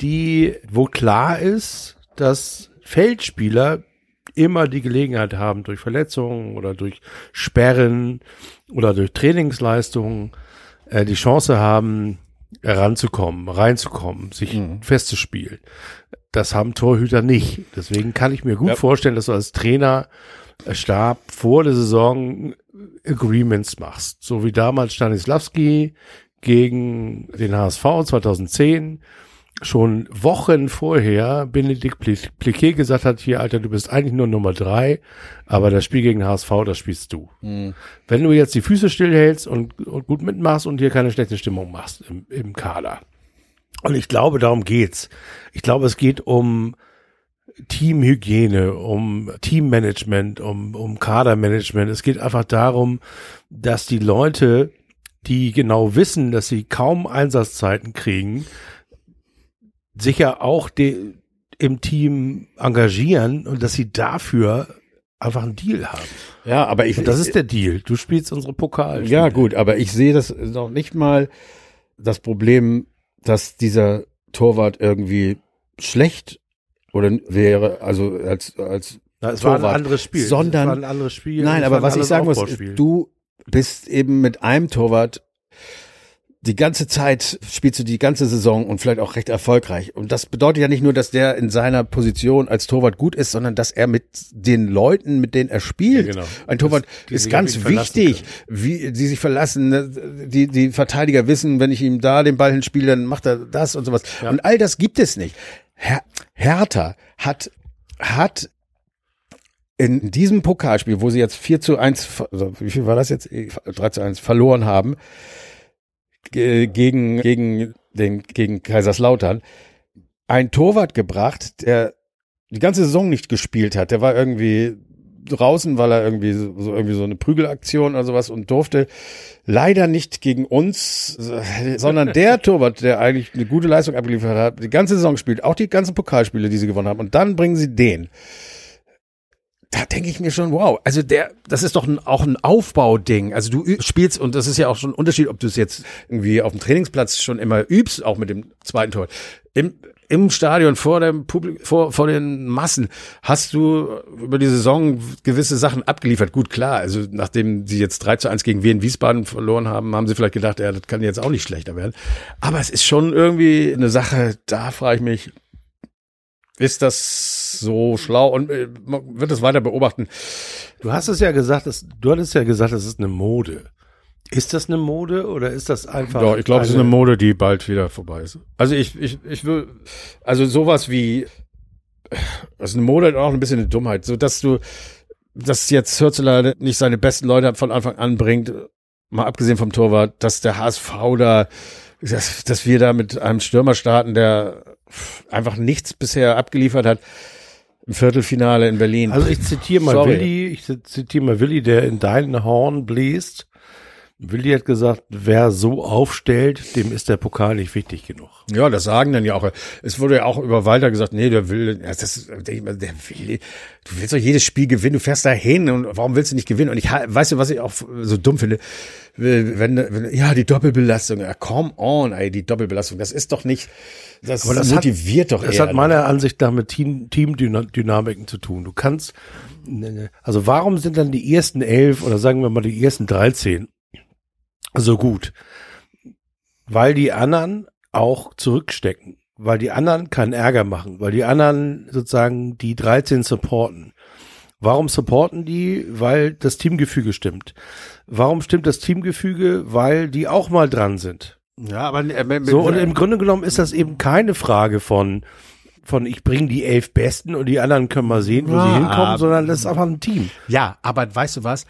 die, wo klar ist, dass Feldspieler immer die Gelegenheit haben, durch Verletzungen oder durch Sperren oder durch Trainingsleistungen äh, die Chance haben, heranzukommen, reinzukommen, sich mhm. festzuspielen. Das haben Torhüter nicht. Deswegen kann ich mir gut ja. vorstellen, dass du als Trainer Stab vor der Saison Agreements machst. So wie damals Stanislavski gegen den HSV 2010 schon Wochen vorher Benedikt Pliquet gesagt hat, hier Alter, du bist eigentlich nur Nummer drei, aber das Spiel gegen HSV, das spielst du. Mhm. Wenn du jetzt die Füße stillhältst und, und, gut mitmachst und hier keine schlechte Stimmung machst im, im Kader. Und ich glaube, darum geht's. Ich glaube, es geht um Teamhygiene, um Teammanagement, um, um Kadermanagement. Es geht einfach darum, dass die Leute, die genau wissen, dass sie kaum Einsatzzeiten kriegen, sicher auch de, im Team engagieren und dass sie dafür einfach einen Deal haben. Ja, aber ich. Und das ist der Deal. Du spielst unsere Pokal. Ja, gut, aber ich sehe das noch nicht mal das Problem, dass dieser Torwart irgendwie schlecht oder wäre, also als, als Na, es war ein Torwart, anderes Spiel. sondern- es war ein anderes Spiel. Nein, aber was ich sagen muss, du bist eben mit einem Torwart die ganze Zeit spielst du die ganze Saison und vielleicht auch recht erfolgreich. Und das bedeutet ja nicht nur, dass der in seiner Position als Torwart gut ist, sondern dass er mit den Leuten, mit denen er spielt. Ja, genau. Ein Torwart die ist ganz wichtig, wie die sich verlassen. ne? Die, die Verteidiger wissen, wenn ich ihm da den Ball hinspiele, dann macht er das und sowas. Ja. Und all das gibt es nicht. Her Hertha hat, hat in diesem Pokalspiel, wo sie jetzt 4 zu 1, ver- also wie viel war das jetzt? 3 zu 1 verloren haben, ge- gegen, gegen den, gegen Kaiserslautern, ein Torwart gebracht, der die ganze Saison nicht gespielt hat. Der war irgendwie draußen, weil er irgendwie so, irgendwie so eine Prügelaktion oder sowas und durfte leider nicht gegen uns, sondern der Torwart, der eigentlich eine gute Leistung abgeliefert hat, die ganze Saison spielt, auch die ganzen Pokalspiele, die sie gewonnen haben. Und dann bringen sie den da denke ich mir schon, wow, also der, das ist doch ein, auch ein Aufbauding. Also du spielst, und das ist ja auch schon ein Unterschied, ob du es jetzt irgendwie auf dem Trainingsplatz schon immer übst, auch mit dem zweiten Tor. Im, im Stadion vor dem Publikum, vor, vor den Massen hast du über die Saison gewisse Sachen abgeliefert. Gut, klar, also nachdem sie jetzt 3 zu 1 gegen Wien Wiesbaden verloren haben, haben sie vielleicht gedacht, ja, das kann jetzt auch nicht schlechter werden. Aber es ist schon irgendwie eine Sache, da frage ich mich, ist das so schlau und äh, man wird es weiter beobachten. Du hast es ja gesagt, dass, du hattest ja gesagt, es ist eine Mode. Ist das eine Mode oder ist das einfach? Ja, ich glaube, es ist eine Mode, die bald wieder vorbei ist. Also ich, ich, ich will, also sowas wie, das ist eine Mode und auch ein bisschen eine Dummheit, so dass du, dass jetzt Hürzeler nicht seine besten Leute von Anfang an bringt, mal abgesehen vom Torwart, dass der HSV da, dass, dass wir da mit einem Stürmer starten, der einfach nichts bisher abgeliefert hat im Viertelfinale in Berlin. Also ich zitiere mal Sorry. Willi, ich zitiere mal Willi, der in deinen Horn bläst. Willi hat gesagt, wer so aufstellt, dem ist der Pokal nicht wichtig genug. Ja, das sagen dann ja auch. Es wurde ja auch über Walter gesagt, nee, der will, das, der, der will, du willst doch jedes Spiel gewinnen, du fährst da hin und warum willst du nicht gewinnen? Und ich, weißt du, was ich auch so dumm finde? Wenn, wenn ja, die Doppelbelastung, ja, come on, ey, die Doppelbelastung, das ist doch nicht, das, Aber das hat- motiviert doch Das eher. hat meiner Ansicht nach mit Team, Teamdynamiken zu tun. Du kannst, also warum sind dann die ersten elf oder sagen wir mal die ersten 13 so gut? Weil die anderen auch zurückstecken, weil die anderen keinen Ärger machen, weil die anderen sozusagen die 13 supporten. Warum supporten die? Weil das Teamgefüge stimmt. Warum stimmt das Teamgefüge? Weil die auch mal dran sind. ja, aber äh, So, und im Grunde genommen ist das eben keine Frage von, von ich bringe die elf Besten und die anderen können mal sehen, wo Ja, sie hinkommen, sondern das ist einfach ein Team. Ja, aber weißt du was?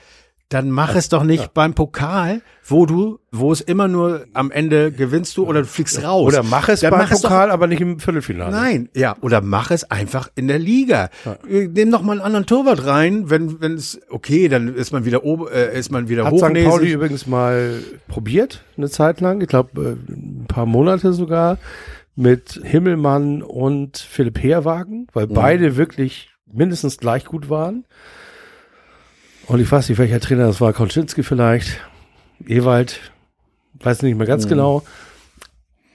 Dann mach es doch nicht beim Pokal, wo du, wo es immer nur am Ende gewinnst du oder du fliegst raus. Oder mach es Dann beim mach es doch- Pokal, aber nicht im Viertelfinale. Nein, ja, oder mach es einfach in der Liga. Äh, Nimm doch mal einen anderen Torwart rein, wenn wenn es okay, dann ist man wieder oben, äh, ist man wieder Hat St. Pauli hochnäsig. übrigens mal probiert, eine Zeit lang, ich glaube ein paar Monate sogar, mit Himmelmann und Philipp Heerwagen, weil beide wirklich mindestens gleich gut waren. Und ich weiß nicht, welcher Trainer das war, Konczynski vielleicht, Ewald, weiß nicht mehr ganz genau.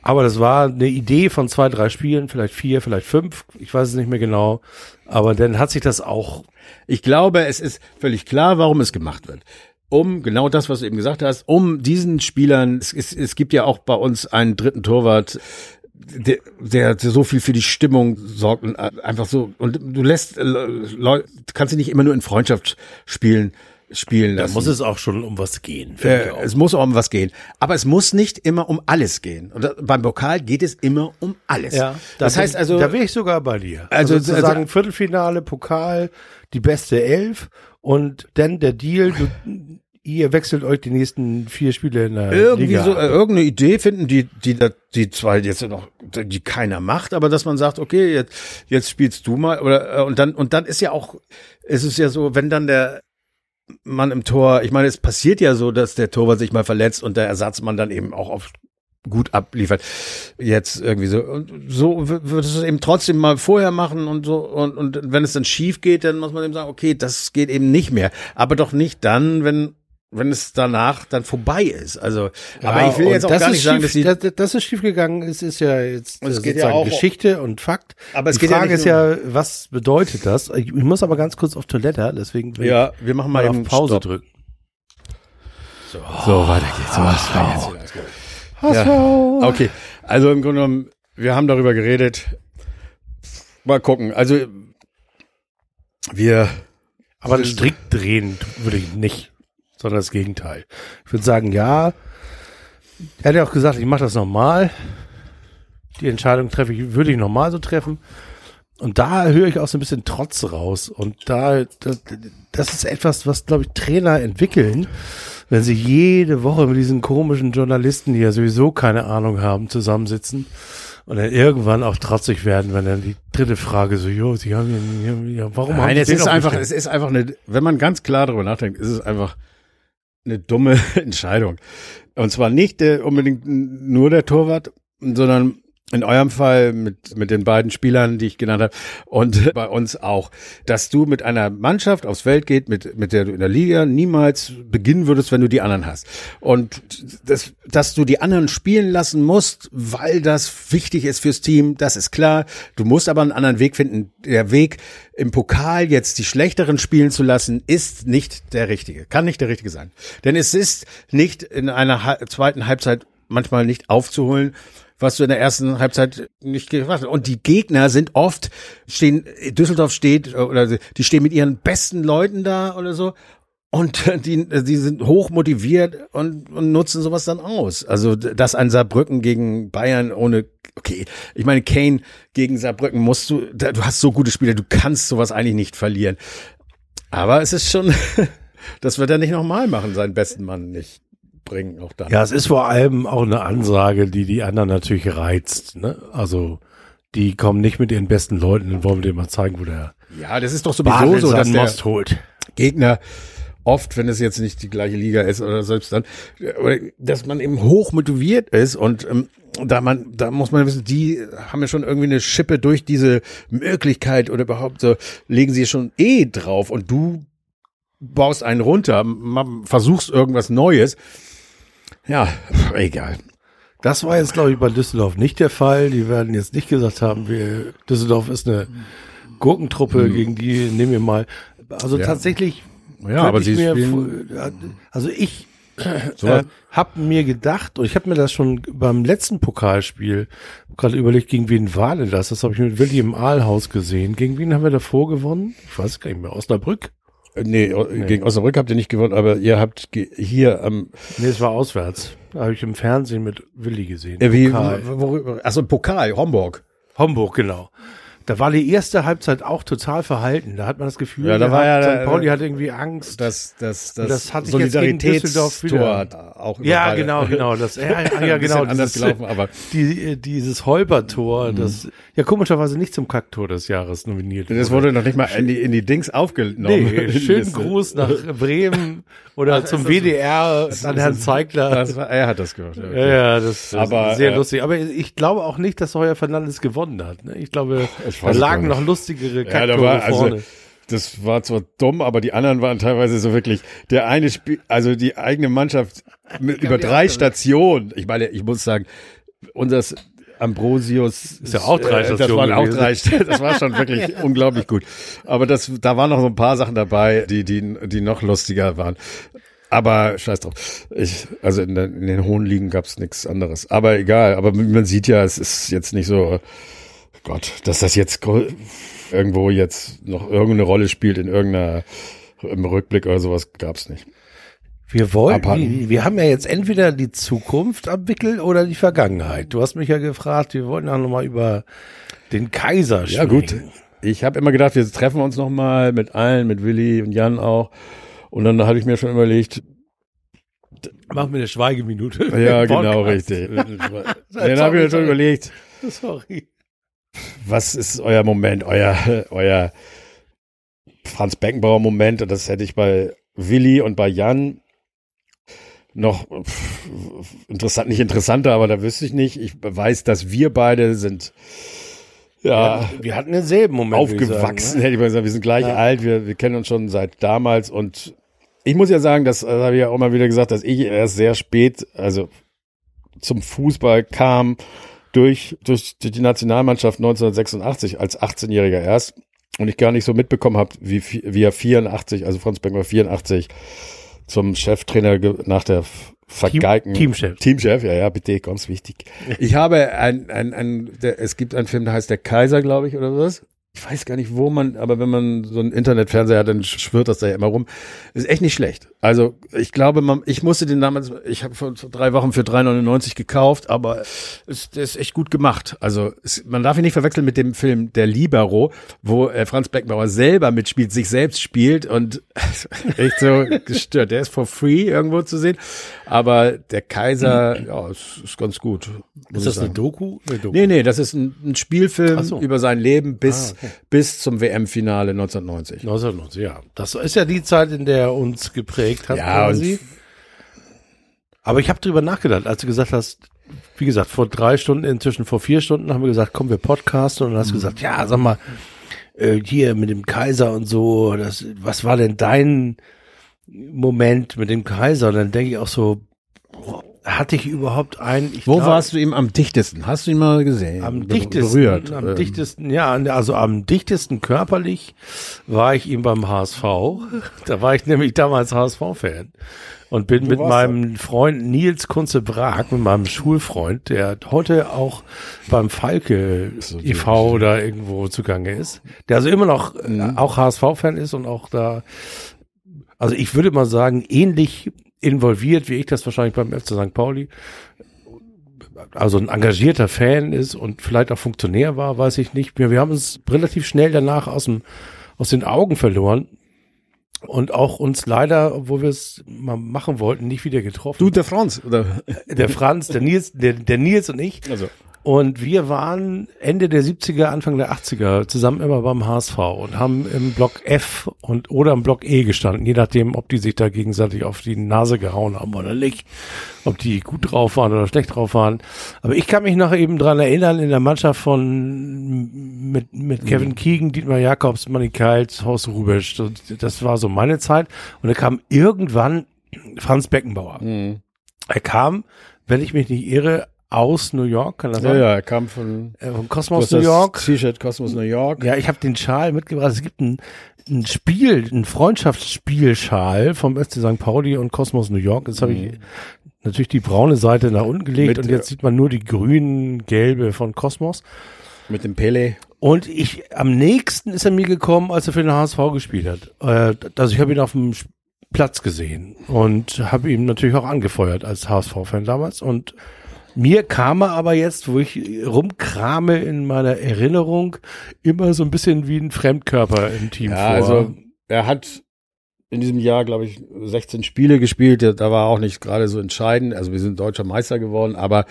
Aber das war eine Idee von zwei, drei Spielen, vielleicht vier, vielleicht fünf, ich weiß es nicht mehr genau. Aber dann hat sich das auch Ich glaube, es ist völlig klar, warum es gemacht wird. Um genau das, was du eben gesagt hast, um diesen Spielern, es, es, es gibt ja auch bei uns einen dritten Torwart, der, der so viel für die Stimmung sorgt und einfach so, und du lässt, äh, Leute, kannst du nicht immer nur in Freundschaft spielen, spielen Da lassen. muss es auch schon um was gehen. Äh, es muss auch um was gehen. Aber es muss nicht immer um alles gehen. Und da, beim Pokal geht es immer um alles. Ja, das da heißt bin- also, da wäre ich sogar bei dir. Also- Also, zu sagen also- Viertelfinale, Pokal, die beste Elf und dann der Deal, du, ihr wechselt euch die nächsten vier Spiele in der irgendwie Liga. so äh, irgendeine Idee finden, die die die zwei jetzt noch die keiner macht, aber dass man sagt, okay, jetzt jetzt spielst du mal oder äh, und dann und dann ist ja auch es ist ja so, wenn dann der Mann im Tor, ich meine, es passiert ja so, dass der Torwart sich mal verletzt und der Ersatzmann dann eben auch auf gut abliefert. Jetzt irgendwie so und so w- wird es eben trotzdem mal vorher machen und so und und wenn es dann schief geht, dann muss man eben sagen, okay, das geht eben nicht mehr, aber doch nicht dann, wenn wenn es danach dann vorbei ist. Also, Ja, aber ich will jetzt auch das gar nicht sagen, schief, dass die, das, das ist schiefgegangen ist, ist ja jetzt Es geht ja auch- Geschichte und Fakt. Aber es Die geht ja Frage nicht ist ja, was bedeutet das? Ich, muss aber ganz kurz auf Toilette, deswegen will ja, wir machen mal mal auf Pause Stopp. drücken. So, weiter geht's. So, was war jetzt. Hasso. Okay, also im Grunde genommen, wir haben darüber geredet. Mal gucken. Also wir Aber einen Strick drehen würde ich nicht, sondern das Gegenteil. Ich würde sagen, ja. Er hat ja auch gesagt, ich mache das normal. Die Entscheidung treffe ich, würde ich normal so treffen. Und da höre ich auch so ein bisschen Trotz raus. Und da, das, das ist etwas, was, glaube ich, Trainer entwickeln, wenn sie jede Woche mit diesen komischen Journalisten, die ja sowieso keine Ahnung haben, zusammensitzen und dann irgendwann auch trotzig werden, wenn dann die dritte Frage so, jo, sie haben ja, warum haben Nein, sie es ist einfach, es ist einfach eine, wenn man ganz klar darüber nachdenkt, ist es einfach eine dumme Entscheidung. Und zwar nicht der, unbedingt nur der Torwart, sondern in eurem Fall mit, mit den beiden Spielern, die ich genannt habe, und bei uns auch, dass du mit einer Mannschaft aufs Feld geht, mit, mit der du in der Liga niemals beginnen würdest, wenn du die anderen hast. Und das, dass du die anderen spielen lassen musst, weil das wichtig ist fürs Team, das ist klar. Du musst aber einen anderen Weg finden. Der Weg im Pokal jetzt die Schlechteren spielen zu lassen, ist nicht der richtige. Kann nicht der richtige sein. Denn es ist nicht in einer zweiten Halbzeit manchmal nicht aufzuholen, was du in der ersten Halbzeit nicht gemacht hast. Und die Gegner sind oft, stehen, Düsseldorf steht, oder die stehen mit ihren besten Leuten da oder so. Und die, die sind hoch motiviert und, und nutzen sowas dann aus. Also, dass ein Saarbrücken gegen Bayern ohne, okay, ich meine, Kane gegen Saarbrücken musst du, du hast so gute Spieler, du kannst sowas eigentlich nicht verlieren. Aber es ist schon, das wird er nicht nochmal machen, seinen besten Mann nicht bringen, auch dann. Ja, es ist vor allem auch eine Ansage, die die anderen natürlich reizt. Ne? Also die kommen nicht mit ihren besten Leuten, dann wollen wir dir mal zeigen, wo der Ja, das ist doch sowieso Bartels so, dass der Most holt. Gegner oft, wenn es jetzt nicht die gleiche Liga ist oder selbst dann, oder dass man eben hoch motiviert ist und ähm, da man, da muss man wissen, die haben ja schon irgendwie eine Schippe durch diese Möglichkeit oder überhaupt so, legen sie schon eh drauf und du baust einen runter, versuchst irgendwas Neues. Ja, egal. Das war jetzt, glaube ich, bei Düsseldorf nicht der Fall. Die werden jetzt nicht gesagt haben, wir, Düsseldorf ist eine Gurkentruppe, gegen die nehmen wir mal. Also Ja. tatsächlich Ja, aber ich sie mir, also ich so, äh, hab mir gedacht, und ich habe mir das schon beim letzten Pokalspiel gerade überlegt, gegen wen war denn das? Das habe ich mit Willi im Aalhaus gesehen. Gegen wen haben wir davor gewonnen? Ich weiß gar nicht mehr. Osnabrück? Äh, nee, gegen Osnabrück habt ihr nicht gewonnen, aber ihr habt hier am, Nee, es war auswärts. Habe ich im Fernsehen mit Willi gesehen. äh, wie, Pokal. worüber, achso, Pokal, Homburg. Homburg, genau. Da war die erste Halbzeit auch total verhalten. Da hat man das Gefühl, Ja, da war ja St. der- Pauli hat irgendwie Angst. Das, das, das, das hat sich jetzt gegen Düsseldorf wieder- Solidaritätstor auch ja, genau, genau. Das, ja, ja, genau. anders dieses, gelaufen, aber die, äh, dieses Holper-Tor, das ja komischerweise nicht zum Kacktor des Jahres nominiert das wurde noch nicht mal in die, in die Dings aufgenommen. Nee, schönen. Gruß nach Bremen oder zum WDR an Herrn Zeigler. Das war, er hat das gemacht. ja, Ja, okay. ja, das Aber, ist sehr äh, lustig. Aber ich glaube auch nicht, dass Heuer Fernandes gewonnen hat. Ne? Ich glaube, Ich da lagen noch lustigere Ja, Kacktore da war, also, vorne. das war zwar dumm, aber die anderen waren teilweise so wirklich, der eine Spiel, also die eigene Mannschaft mit, über drei Stationen. Ich meine, ich muss sagen, unser Ambrosius Ist ja auch drei äh, Das Stationen waren auch drei Das war schon wirklich unglaublich gut. Aber das, da waren noch so ein paar Sachen dabei, die, die, die noch lustiger waren. Aber scheiß drauf. Ich, also in, den- in den hohen Ligen gab's nichts anderes. Aber egal. Aber man sieht ja, es ist jetzt nicht so, Gott, dass das jetzt irgendwo jetzt noch irgendeine Rolle spielt in irgendeiner im Rückblick oder sowas gab's nicht. Wir wollen, wir haben ja jetzt entweder die Zukunft am Wickel oder die Vergangenheit. Du hast mich ja gefragt, wir wollten auch nochmal über den Kaiser sprechen. Ja gut, ich habe immer gedacht, wir treffen uns noch mal mit allen, mit Willi und Jan auch. Und dann hatte ich mir schon überlegt, Machen wir eine Schweigeminute. ja genau richtig. dann habe ich mir schon überlegt, Sorry. was ist euer Moment, euer euer Franz Beckenbauer Moment? Und das hätte ich bei Willi und bei Jan noch pff, interessant, nicht interessanter, aber da wüsste ich nicht. Ich weiß, dass wir beide sind ja Wir hatten denselben Moment. ich aufgewachsen, Sagen, ne? hätte ich mal gesagt. Wir sind gleich Ja. alt, wir, wir kennen uns schon seit damals und ich muss ja sagen, das, das habe ich ja auch mal wieder gesagt, dass ich erst sehr spät, also zum Fußball kam durch, durch, durch die Nationalmannschaft 1986 als 18-Jähriger erst und ich gar nicht so mitbekommen habe, wie, wie er 84, also Franz Beckenbauer 84 zum Cheftrainer nach der vergeigten Team, Teamchef. Teamchef, ja, ja, bitte, ganz wichtig. Ich habe ein, ein, ein der, es gibt einen Film, der heißt Der Kaiser, glaube ich, oder was? Ich weiß gar nicht, wo man, aber wenn man so einen Internetfernseher hat, dann schwirrt das da ja immer rum. Ist echt nicht schlecht. Also ich glaube, man, ich musste den damals, ich habe vor drei Wochen für 3,99 gekauft, aber es, der ist echt gut gemacht. Also es, man darf ihn nicht verwechseln mit dem Film Der Libero, wo äh, Franz Beckenbauer selber mitspielt, sich selbst spielt und echt so gestört. Der ist for free irgendwo zu sehen, aber der Kaiser, ja, ist, ist ganz gut. Ist das eine Doku? eine Doku? Nee, nee, das ist ein, ein Spielfilm so. über sein Leben bis, Ah. Bis zum WM-Finale 1990. 1990, ja. Das ist ja die Zeit, in der er uns geprägt hat. Ja. Aber ich habe drüber nachgedacht, als du gesagt hast, wie gesagt, vor drei Stunden, inzwischen vor vier Stunden haben wir gesagt, komm, wir podcasten und dann hast du gesagt, ja, sag mal, äh, hier mit dem Kaiser und so, das, was war denn dein Moment mit dem Kaiser? Und dann denke ich auch so, boah, hatte ich überhaupt einen? Ich Wo glaub, warst du ihm am dichtesten? Hast du ihn mal gesehen? am dichtesten, Berührt. am Ähm, dichtesten, ja, also am dichtesten körperlich war ich ihm beim HSV. Da war ich nämlich damals HSV-Fan und bin mit warst meinem Freund Nils Kunze Brag, mit meinem Schulfreund, der heute auch beim Falke e.V. da irgendwo zugange ist, der also immer noch äh, Mhm. auch HSV-Fan ist und auch da, also ich würde mal sagen, ähnlich involviert, wie ich das wahrscheinlich beim FC St. Pauli also ein engagierter Fan ist und vielleicht auch Funktionär war, weiß ich nicht mehr. Wir haben uns relativ schnell danach aus dem aus den Augen verloren und auch uns leider, obwohl wir es mal machen wollten, nicht wieder getroffen. Du, der Franz, oder? der Franz, der Nils, der, der Nils und ich. Also. Und wir waren Ende der 70er, Anfang der 80er zusammen immer beim HSV und haben im Block F und oder im Block E gestanden, je nachdem, ob die sich da gegenseitig auf die Nase gehauen haben oder nicht, ob die gut drauf waren oder schlecht drauf waren. Aber ich kann mich noch eben dran erinnern, in der Mannschaft von mit, mit Kevin Keegan, Dietmar Jakobs, Manny Keils, Horst Rubisch. Das war so meine Zeit. Und da kam irgendwann Franz Beckenbauer. Er kam, wenn ich mich nicht irre, aus New York, kann das Ja, sein? ja, er kam von Äh, Von du Cosmos New York. T-Shirt Cosmos New York. Ja, ich habe den Schal mitgebracht. Es gibt ein, ein Spiel, ein Freundschaftsspielschal vom FC St. Pauli und Cosmos New York. Jetzt habe ich natürlich die braune Seite nach unten gelegt Mit, und jetzt sieht man nur die grünen, gelbe von Cosmos. Mit dem Pele. Und ich, am nächsten ist er mir gekommen, als er für den HSV gespielt hat. Äh, also ich habe ihn auf dem Platz gesehen und habe ihn natürlich auch angefeuert als HSV-Fan damals. Und mir kam er aber jetzt, wo ich rumkrame in meiner Erinnerung, immer so ein bisschen wie ein Fremdkörper im Team Ja, vor. also er hat in diesem Jahr, glaube ich, 16 Spiele gespielt. Da war auch nicht gerade so entscheidend. Also wir sind deutscher Meister geworden, aber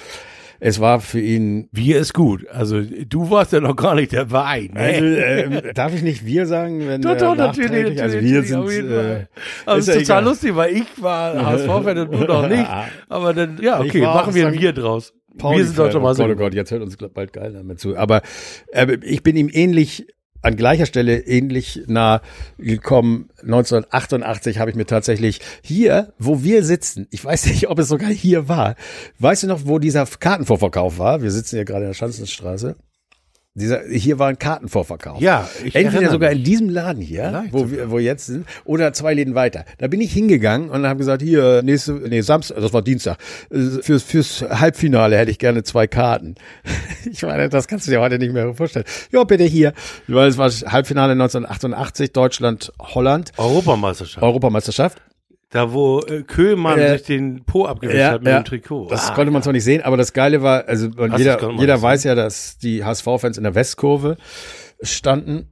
es war für ihn. wir ist gut. Also du warst ja noch gar nicht dabei. Ne? Also, äh, darf ich nicht wir sagen, wenn Doch, äh, doch, natürlich, nachträglich? Also natürlich, wir natürlich, sind. Äh. Aber ist es ist ja total egal. lustig, weil ich war HSV-Fan und du noch nicht. Aber dann, ja, okay, war machen wir ein. Wir draus. Pauli wir sind deutscher Fan. Meister. Oh Gott, oh Gott, jetzt hört uns bald geil damit zu. Aber äh, ich bin ihm ähnlich an gleicher Stelle ähnlich nah gekommen. 1988 habe ich mir tatsächlich hier, wo wir sitzen, ich weiß nicht, ob es sogar hier war. Weißt du noch, wo dieser Kartenvorverkauf war? Wir sitzen hier gerade in der Schanzenstraße. Dieser, hier war ein Kartenvorverkauf. Ja, ich Entweder sogar in diesem Laden hier, wo wir, wo jetzt sind, oder zwei Läden weiter. Da bin ich hingegangen und habe gesagt, hier, nächste, nee, Samstag, das war Dienstag, äh, fürs, fürs Halbfinale hätte ich gerne zwei Karten. Ich meine, das kannst du dir heute nicht mehr vorstellen. Ja, bitte hier. Weil es war Halbfinale 1988, Deutschland, Holland, Europameisterschaft. Europameisterschaft. Da, wo äh, Köhlmann Äh, sich den Po abgewischt hat mit dem Trikot. Das Ah, konnte man zwar nicht sehen, aber das Geile war, also und jeder, jeder weiß ja, dass die HSV-Fans in der Westkurve standen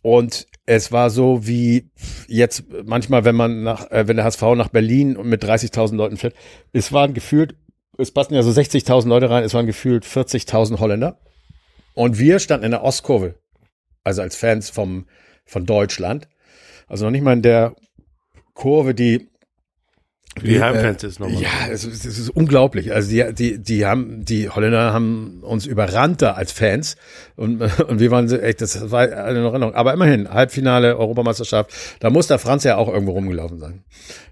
und es war so wie jetzt manchmal, wenn man nach, äh, wenn der HSV nach Berlin und mit 30.000 Leuten fährt, es waren gefühlt, es passen ja so 60.000 Leute rein, es waren gefühlt 40.000 Holländer und wir standen in der Ostkurve, also als Fans vom von Deutschland, also noch nicht mal in der Kurve, die Die Heimfans ist nochmal. Ja, es, ist- es ist unglaublich. Also die, die, die haben, die Holländer haben uns überrannt da als Fans und, und wir waren so echt, das war eine Erinnerung. Aber immerhin, Halbfinale, Europameisterschaft, da muss der Franz ja auch irgendwo rumgelaufen sein.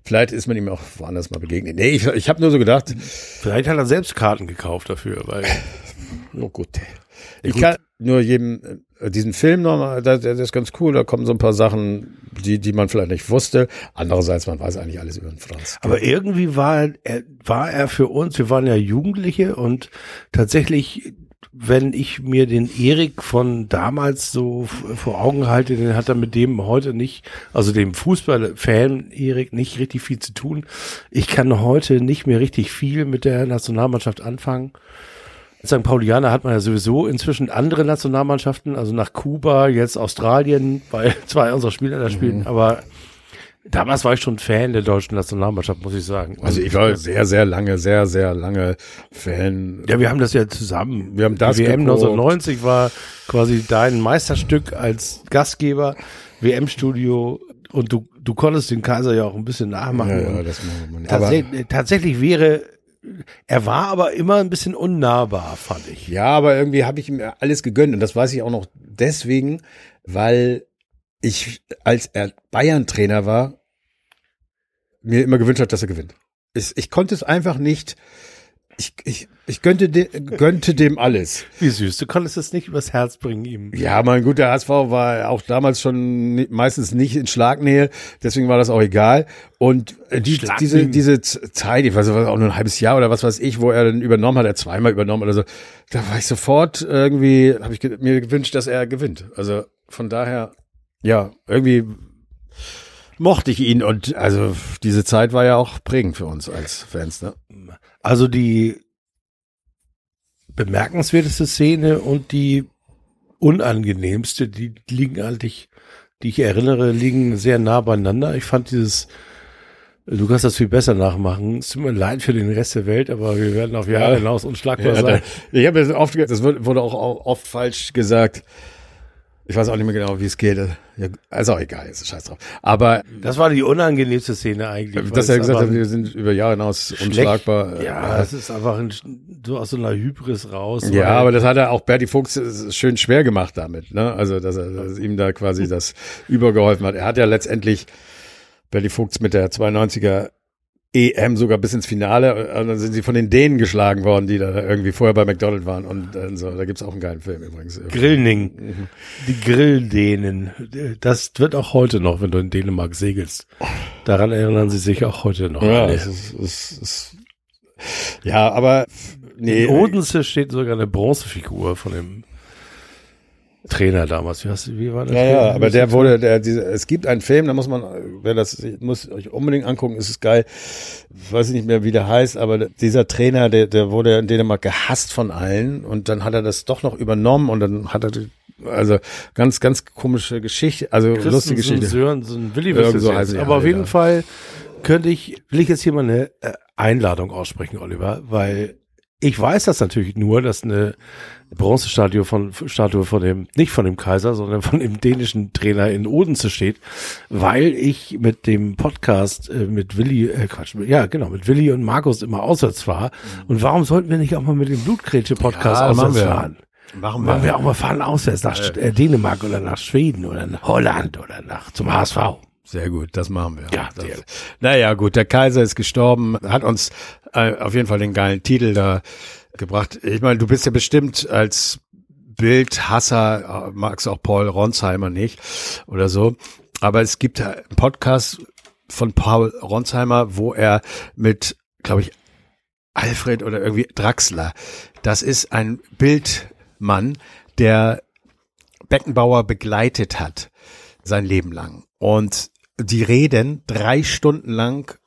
Vielleicht ist man ihm auch woanders mal begegnet. Nee, ich, ich habe nur so gedacht, Vielleicht hat er selbst Karten gekauft dafür, weil oh gut. Ich kann nur jedem äh, diesen Film nochmal, der, der ist ganz cool, da kommen so ein paar Sachen, die, die man vielleicht nicht wusste. Andererseits, man weiß eigentlich alles über den Franz. Aber irgendwie war er, war er für uns, wir waren ja Jugendliche und tatsächlich, wenn ich mir den Erik von damals so vor Augen halte, den hat er mit dem heute nicht, also dem Fußballfan Erik nicht richtig viel zu tun. Ich kann heute nicht mehr richtig viel mit der Nationalmannschaft anfangen. St. Paulianer hat man ja sowieso inzwischen andere Nationalmannschaften, also nach Kuba, jetzt Australien, weil zwei unserer Spieler da spielen, aber damals war ich schon Fan der deutschen Nationalmannschaft, muss ich sagen. Also ich war sehr, sehr lange, sehr, sehr lange Fan. ja, wir haben das ja zusammen. Wir haben das Die WM geguckt. 1990 war quasi dein Meisterstück als Gastgeber, WM-Studio und du, du konntest den Kaiser ja auch ein bisschen nachmachen. Ja, ja, das machen wir nicht. Tatsächlich, tatsächlich wäre, er war aber immer ein bisschen unnahbar, fand ich. ja, aber irgendwie habe ich ihm alles gegönnt und das weiß ich auch noch deswegen, weil ich, als er Bayern-Trainer war, mir immer gewünscht hat, dass er gewinnt. Ich, ich konnte es einfach nicht. Ich, ich, ich gönnte, de, gönnte dem alles. Wie süß, du konntest es nicht übers Herz bringen ihm. Ja, mein gut, der HSV war auch damals schon meistens nicht in Schlagnähe, deswegen war das auch egal. Und äh, die, diese, diese Zeit, ich weiß nicht, was, auch nur ein halbes Jahr oder was weiß ich, wo er dann übernommen hat, er zweimal übernommen oder so, da war ich sofort irgendwie, habe ich mir gewünscht, dass er gewinnt. Also von daher, ja, irgendwie mochte ich ihn und also diese Zeit war ja auch prägend für uns als Fans, ne? Also die bemerkenswerteste Szene und die unangenehmste, die liegen eigentlich, die ich erinnere, liegen sehr nah beieinander. Ich fand dieses, du kannst das viel besser nachmachen. Es tut mir leid für den Rest der Welt, aber wir werden auf Jahre Ja. hinaus unschlagbar Ja, sein. da, ich habe das oft, das wurde auch au- oft falsch gesagt. Ich weiß auch nicht mehr genau, wie es geht. Also auch egal, ist scheiß drauf. Aber Das war die unangenehmste Szene eigentlich. dass er gesagt hat, wir sind über Jahre hinaus unschlagbar. Ja, es ist einfach ein, so aus so einer Hybris raus. ja, aber das hat er auch Berti Fuchs schön schwer gemacht damit. Ne? Also, dass er dass ihm da quasi das übergeholfen hat. Er hat ja letztendlich Berti Fuchs mit der 92er EM sogar bis ins Finale und dann sind sie von den Dänen geschlagen worden, die da irgendwie vorher bei McDonald's waren und äh, so. Da gibt's auch einen geilen Film übrigens. Grillning. Die Grilldänen. Das wird auch heute noch, wenn du in Dänemark segelst. Daran erinnern sie sich auch heute noch. Ja, es ist, es ist, ja, aber nee, In Odense steht sogar eine Bronzefigur von dem Trainer damals. Wie, wie war das? ja, ja, aber der wurde, der, diese, es gibt einen Film, da muss man, wer das muss euch unbedingt angucken, ist es geil. Ich weiß nicht mehr, wie der heißt, aber dieser Trainer, der, der wurde in Dänemark gehasst von allen und dann hat er das doch noch übernommen und dann hat er, also ganz, ganz komische Geschichte, also lustige Geschichte. Sörensen, Willi Irgend wisst so jetzt. Aber auf jeden ja. Fall könnte ich, will ich jetzt hier mal eine äh, Einladung aussprechen, Oliver, weil ich weiß das natürlich nur, dass eine Bronzestatue von Statue von dem, nicht von dem Kaiser, sondern von dem dänischen Trainer in Odense steht, weil ich mit dem Podcast äh, mit Willi, äh, Quatsch, ja genau, mit Willi und Markus immer auswärts war. Und warum sollten wir nicht auch mal mit dem Blutgrätsche-Podcast Ja, machen auswärts wir. fahren? Machen Machen wir auch mal fahren auswärts nach St- äh, Dänemark oder nach Schweden oder nach Holland oder nach zum HSV. Sehr gut, das machen wir. Ja, das. Naja, gut, der Kaiser ist gestorben, hat uns äh, auf jeden Fall den geilen Titel da gebracht. Ich meine, du bist ja bestimmt als Bildhasser, äh, magst auch Paul Ronsheimer nicht oder so. Aber es gibt einen Podcast von Paul Ronsheimer, wo er mit, glaube ich, Alfred oder irgendwie Draxler, das ist ein Bildmann, der Beckenbauer begleitet hat sein Leben lang. Und die reden drei Stunden lang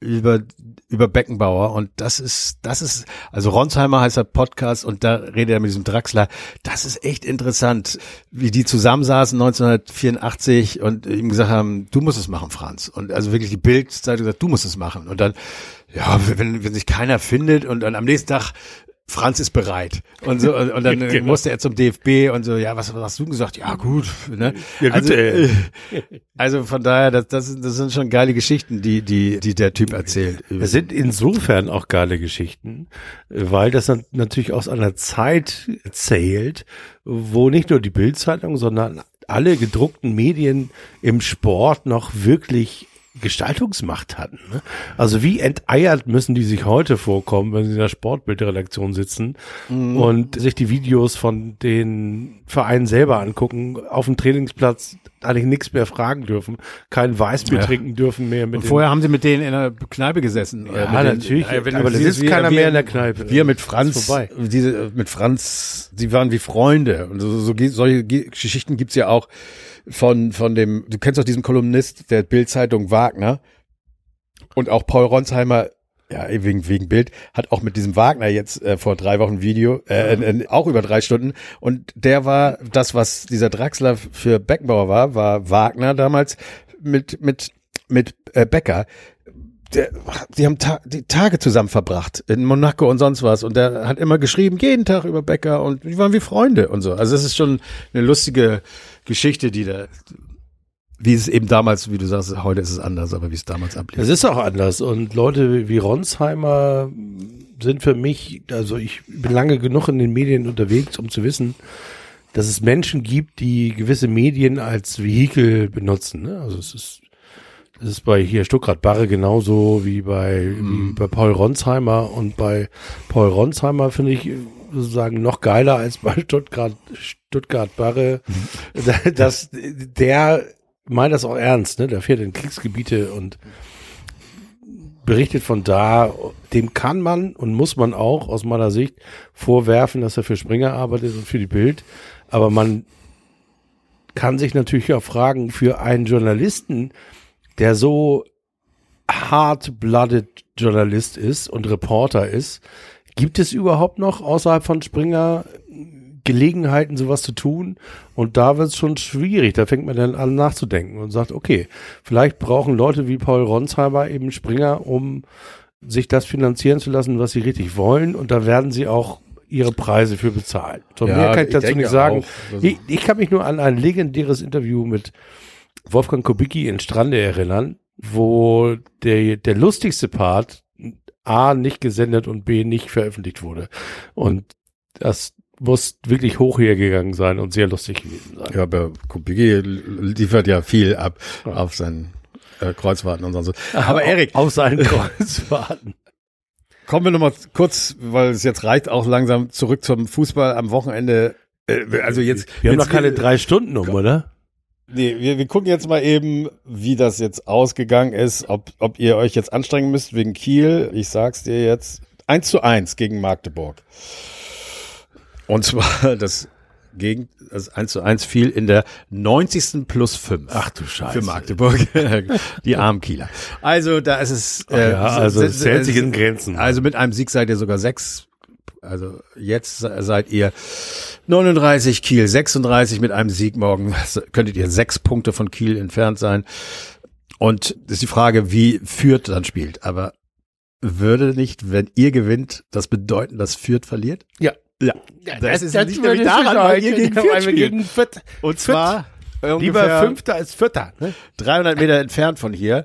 über, über Beckenbauer und das ist, das ist, also Ronsheimer heißt der Podcast und da redet er mit diesem Draxler. Das ist echt interessant, wie die zusammensaßen 1984 und ihm gesagt haben, du musst es machen, Franz. Und also wirklich die Bildzeitung gesagt, du musst es machen. Und dann, ja, wenn, wenn sich keiner findet und dann am nächsten Tag Franz ist bereit. Und so, und, und dann genau. musste er zum DFB und so, ja, was, was hast du gesagt? Ja, gut. Ne? Ja, gut also, äh, also von daher, das, das, das sind schon geile Geschichten, die, die, die der Typ erzählt. Das sind insofern auch geile Geschichten, weil das natürlich aus einer Zeit zählt, wo nicht nur die Bildzeitung, sondern alle gedruckten Medien im Sport noch wirklich Gestaltungsmacht hatten. Ne? Also wie enteiert müssen die sich heute vorkommen, wenn sie in der Sportbildredaktion sitzen mhm. und sich die Videos von den Vereinen selber angucken, auf dem Trainingsplatz eigentlich nichts mehr fragen dürfen, kein Weißbier ja. trinken dürfen mehr. Mit vorher haben sie mit denen in der Kneipe gesessen. Ja, äh, natürlich, den, äh, aber da sitzt keiner wir, mehr in der Kneipe. Wir mit Franz, diese, mit Franz, sie waren wie Freunde und so, so solche Geschichten gibt's ja auch von, von dem, du kennst doch diesen Kolumnist der Bildzeitung Wagner und auch Paul Ronsheimer ja, wegen, wegen Bild, hat auch mit diesem Wagner jetzt äh, vor drei Wochen Video, äh, äh, auch über drei Stunden. Und der war das, was dieser Draxler für Beckenbauer war, war Wagner damals mit, mit, mit äh, Becker. Der, die haben ta die Tage zusammen verbracht in Monaco und sonst was und der hat immer geschrieben jeden Tag über Becker und die waren wie Freunde und so. Also es ist schon eine lustige Geschichte, die da, wie es eben damals, wie du sagst, heute ist es anders, aber wie es damals ablief. Es ist auch anders und Leute wie Ronsheimer sind für mich, also ich bin lange genug in den Medien unterwegs, um zu wissen, dass es Menschen gibt, die gewisse Medien als Vehikel benutzen. Ne? Also es ist das ist bei hier Stuttgart Barre genauso wie bei, mm. wie bei Paul Ronsheimer und bei Paul Ronsheimer finde ich sozusagen noch geiler als bei Stuttgart, Stuttgart Barre, dass der meint das auch ernst, ne? Der fährt in Kriegsgebiete und berichtet von da. Dem kann man und muss man auch aus meiner Sicht vorwerfen, dass er für Springer arbeitet und für die Bild. Aber man kann sich natürlich auch fragen, für einen Journalisten, der so hard-blooded Journalist ist und Reporter ist, Gibt es überhaupt noch außerhalb von Springer Gelegenheiten, sowas zu tun? Und da wird es schon schwierig. Da fängt man dann an nachzudenken und sagt, okay, vielleicht brauchen Leute wie Paul Ronsheimer eben Springer, um sich das finanzieren zu lassen, was sie richtig wollen. Und da werden sie auch ihre Preise für bezahlen. So ja, mehr kann ich dazu nicht sagen. Auch, ich, ich, kann mich nur an ein legendäres Interview mit Wolfgang Kubicki in Strande erinnern, wo der, der lustigste Part A nicht gesendet und B nicht veröffentlicht wurde. Und das muss wirklich hoch hergegangen sein und sehr lustig gewesen sein. Ja, aber Kubicki liefert ja viel ab ja. auf seinen äh, Kreuzfahrten und so. Aber Erik. Auf seinen Kreuzfahrten. Kommen wir nochmal kurz, weil es jetzt reicht auch langsam zurück zum Fußball am Wochenende. Äh, also jetzt. Wir haben noch keine drei Stunden um, oder? Nee, wir, wir gucken jetzt mal eben, wie das jetzt ausgegangen ist, ob, ob ihr euch jetzt anstrengen müsst wegen Kiel. Ich sag's dir jetzt. 1 zu 1 gegen Magdeburg. Und zwar das gegen das 1 zu 1 fiel in der 90. plus 5. Ach du Scheiße. Für Magdeburg. Die armen Kieler. Also da ist es. Äh, ja, also es hält sich in Grenzen. Also mit einem Sieg seid ihr sogar sechs. Also jetzt seid ihr 39 Kiel, 36 mit einem Sieg morgen. Könntet ihr sechs Punkte von Kiel entfernt sein. Und ist die Frage, wie Fürth dann spielt. Aber würde nicht, wenn ihr gewinnt, das bedeuten, dass Fürth verliert? Ja. Ja. ja das, das ist das nicht nämlich daran, weil ihr gegen Fürth spielt. Gegen Fürth. Und zwar lieber Fünfter als Vierter. Ne? 300 Meter entfernt von hier.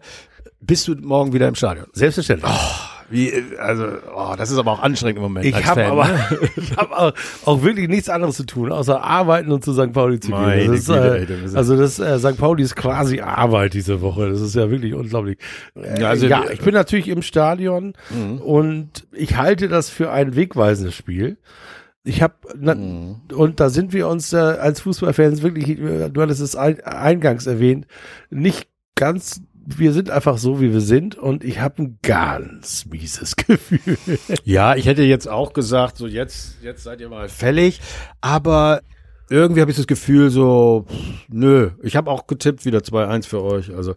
Bist du morgen wieder im Stadion? Selbstverständlich. Oh. Wie, also, oh, das ist aber auch anstrengend im Moment. Ich habe aber, ne? ich habe auch, auch, wirklich nichts anderes zu tun, außer arbeiten und zu St. Pauli zu gehen. Das ist, äh, also das äh, St. Pauli ist quasi Arbeit diese Woche. Das ist ja wirklich unglaublich. Äh, ja, also, ja, ich bin natürlich im Stadion mhm. und ich halte das für ein wegweisendes Spiel. Ich habe mhm. und da sind wir uns äh, als Fußballfans wirklich, äh, du hattest es ein, eingangs erwähnt, nicht ganz wir sind einfach so, wie wir sind und ich habe ein ganz mieses Gefühl. Ja, ich hätte jetzt auch gesagt, so jetzt, jetzt seid ihr mal fällig, aber irgendwie habe ich das Gefühl so, nö, ich habe auch getippt wieder 2-1 für euch, also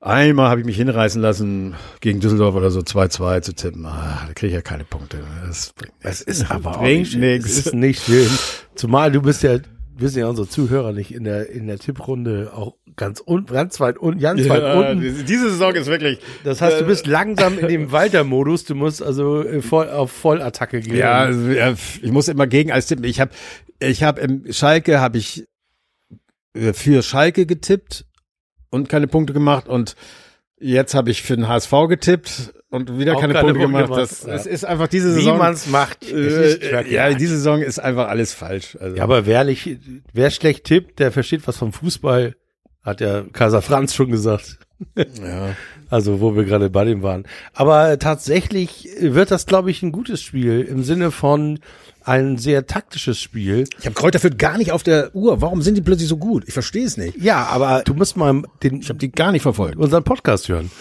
einmal habe ich mich hinreißen lassen, gegen Düsseldorf oder so 2-2 zu tippen, ah, da kriege ich ja keine Punkte. Das, bringt das ist aber auch nicht, nichts. Das ist nicht schön. Zumal du bist ja wissen ja unsere Zuhörer nicht, in der, in der Tipprunde auch ganz unten, ganz weit unten, ganz weit unten. Diese Saison ist wirklich. Das heißt, du bist langsam in dem Walter-Modus, du musst also äh, voll, auf Vollattacke gehen. Ja, also, ja, ich muss immer gegen als tippen. Ich habe ich hab im Schalke habe ich äh, für Schalke getippt und keine Punkte gemacht und jetzt habe ich für den HSV getippt und wieder Auch keine, Punkte gemacht. gemacht, Das, ja. es ist einfach diese Wie Saison. man's macht. es ist Äh, ja, diese Saison ist einfach alles falsch. Also, Ja, aber wer, nicht, wer schlecht tippt, der versteht was vom Fußball, hat ja Kaiser Franz schon gesagt. Ja. Also, wo wir gerade bei dem waren. Aber tatsächlich wird das, glaube ich, ein gutes Spiel im Sinne von ein sehr taktisches Spiel. Ich habe Kräuter Fürth gar nicht auf der Uhr. Warum sind die plötzlich so gut? Ich verstehe es nicht. Ja, aber du musst mal den, Ich habe die gar nicht verfolgt. unseren Podcast hören.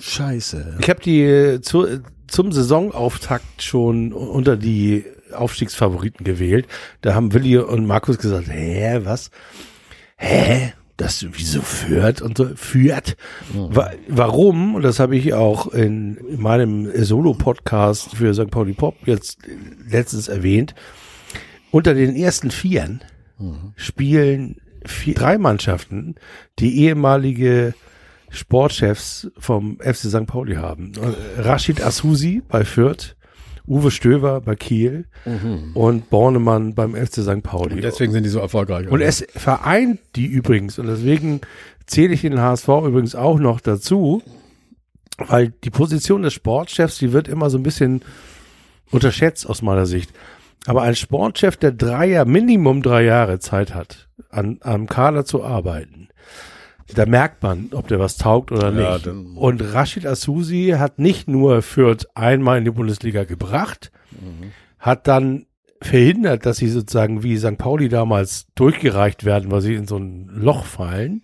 Scheiße. Ich habe die äh, zu, zum Saisonauftakt schon unter die Aufstiegsfavoriten gewählt. Da haben Willi und Markus gesagt, hä, was? Hä? Das wieso führt und so führt. Wa warum? Und das habe ich auch in, in meinem Solo-Podcast für St. Pauli Pop jetzt letztens erwähnt. Unter den ersten Vieren spielen vier, drei Mannschaften, die ehemalige Sportchefs vom FC St. Pauli haben. Rashid Asusi bei Fürth, Uwe Stöver bei Kiel und Bornemann beim FC St. Pauli. Deswegen sind die so erfolgreich. Und es vereint die übrigens, und deswegen zähle ich den HSV übrigens auch noch dazu, weil die Position des Sportchefs, die wird immer so ein bisschen unterschätzt aus meiner Sicht. Aber ein Sportchef, der drei Jahre, Minimum drei Jahre Zeit hat, an, am Kader zu arbeiten, da merkt man, ob der was taugt oder Ja, nicht. Und Rashid Asusi hat nicht nur Fürth einmal in die Bundesliga gebracht, hat dann verhindert, dass sie sozusagen wie St. Pauli damals durchgereicht werden, weil sie in so ein Loch fallen,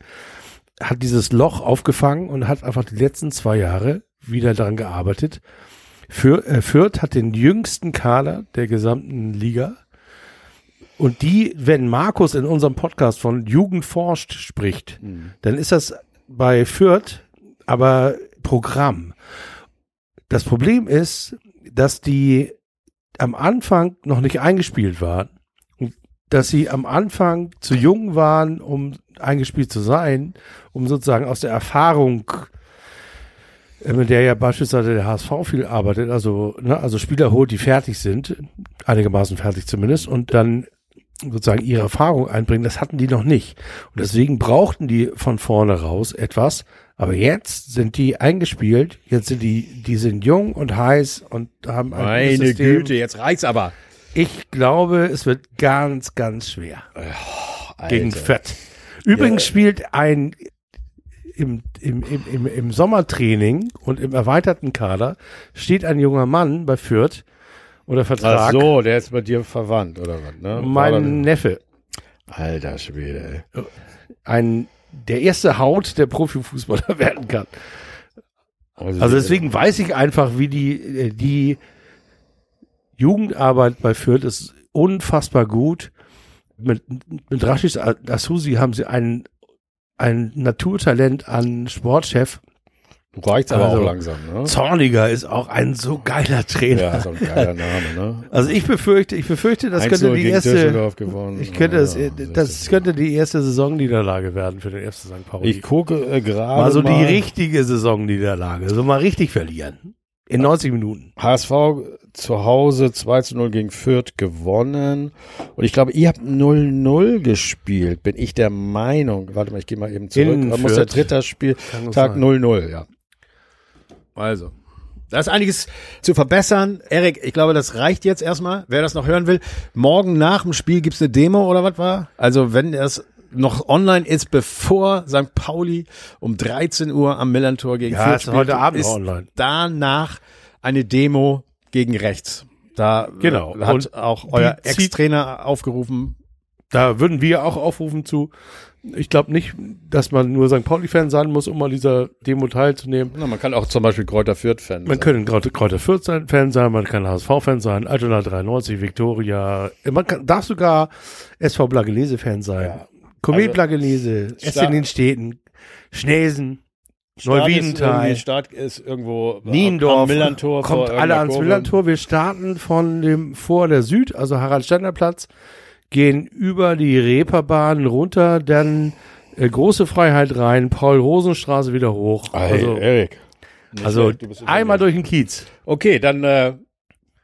hat dieses Loch aufgefangen und hat einfach die letzten zwei Jahre wieder daran gearbeitet. Für, äh, Fürth hat den jüngsten Kader der gesamten Liga. Und die, wenn Markus in unserem Podcast von Jugend forscht spricht, dann ist das bei Fürth aber Programm. Das Problem ist, dass die am Anfang noch nicht eingespielt waren. Dass sie am Anfang zu jung waren, um eingespielt zu sein, um sozusagen aus der Erfahrung, äh, mit der ja beispielsweise der HSV viel arbeitet, also, ne, also Spieler holt, die fertig sind, einigermaßen fertig zumindest, und dann sozusagen ihre Erfahrung einbringen, das hatten die noch nicht. Und deswegen brauchten die von vorne raus etwas. Aber jetzt sind die eingespielt, jetzt sind die, die sind jung und heiß und haben ein Meine System. Güte, jetzt reicht's aber. Ich glaube, es wird ganz, ganz schwer gegen Fett. Übrigens spielt ein im, im, im, im, im Sommertraining und im erweiterten Kader steht ein junger Mann bei Fürth Ach Vertrag. so, der ist bei dir verwandt, oder was? Ne? Mein Neffe. Alter Schwede, ey. Ein, der erste Haut, der Profifußballer werden kann. Also deswegen weiß ich einfach, wie die, äh, die Jugendarbeit bei Fürth ist unfassbar gut. Mit, mit Rashid Asusi haben sie ein, ein Naturtalent an Sportchef. Du reicht's aber Also, auch langsam, ne? Zorniger ist auch ein so geiler Trainer. Ja, so ein geiler Name, ne? Also ich befürchte, ich befürchte, das 1-0 könnte die erste, ich könnte das, Ja, das könnte die erste Saisonniederlage werden für den FC St. Pauli. Ich gucke äh, gerade mal so die mal. richtige Saisonniederlage, so mal richtig verlieren. In 90 Minuten. HSV zu Hause 2 zu 0 gegen Fürth gewonnen. Und ich glaube, ihr habt 0-0 gespielt, bin ich der Meinung. Warte mal, ich gehe mal eben zurück. In Da muss der dritte Spieltag das sein. 0-0, ja. Also. Da ist einiges zu verbessern. Erik, ich glaube, das reicht jetzt erstmal. Wer das noch hören will, morgen nach dem Spiel gibt's eine Demo oder was war? Also wenn das noch online ist, bevor St. Pauli um 13 Uhr am Millantor gegen Ja, Fürth ist spielt, heute Abend ist online. danach eine Demo gegen rechts. Da Genau. äh, hat Und auch euer Ex-Trainer aufgerufen. Da würden wir auch aufrufen zu. Ich glaube nicht, dass man nur St. Pauli-Fan sein muss, um an dieser Demo teilzunehmen. Na, man kann auch zum Beispiel Kräuter Fürth-Fan Man könnte Kräuter, Kräuter Fürth sein, sein, man kann HSV-Fan sein, Altona 93, Viktoria. Man kann, darf sogar SV Blagelese-Fan sein. Ja. Komet Also, Blagelese, es Sta- in den Städten, Neuwiedental. irgendwie- Start ist irgendwo Niendorf, am Millantor. kommt alle ans. Millantor. Wir starten von dem vor der Süd, also Harald Steiner Platz, gehen über die Reeperbahn runter, dann äh, große Freiheit rein, Paul-Rosen-Straße wieder hoch. Also, Erik. Also einmal durch den Kiez. Okay, dann äh,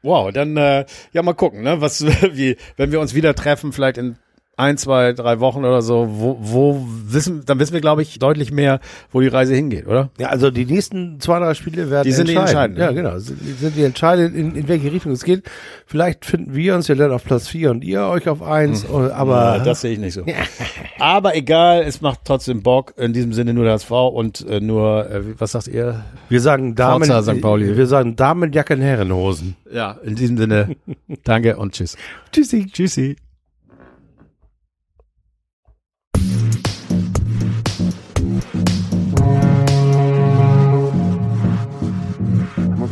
wow, dann äh, ja mal gucken, ne, was wie wenn wir uns wieder treffen, vielleicht in ein, zwei, drei Wochen oder so, wo, wo wissen, dann wissen wir, glaube ich, deutlich mehr, wo die Reise hingeht, oder? Ja, also die nächsten zwei, drei Spiele werden die sind entscheidend. Die entscheidend. Ja, genau. Die sind die entscheidend, in, in welche Richtung es geht. Vielleicht finden wir uns ja dann auf Platz vier und ihr euch auf eins, hm. aber. Ja, das sehe ich nicht so. aber egal, es macht trotzdem Bock. In diesem Sinne nur das V und äh, nur, äh, was sagt ihr? Wir sagen Damen, Forza, St. Pauli. Wir sagen Damenjacken, Herrenhosen. Ja, in diesem Sinne, danke und tschüss. Tschüssi. Tschüssi.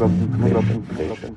Muss auf den, muss auf den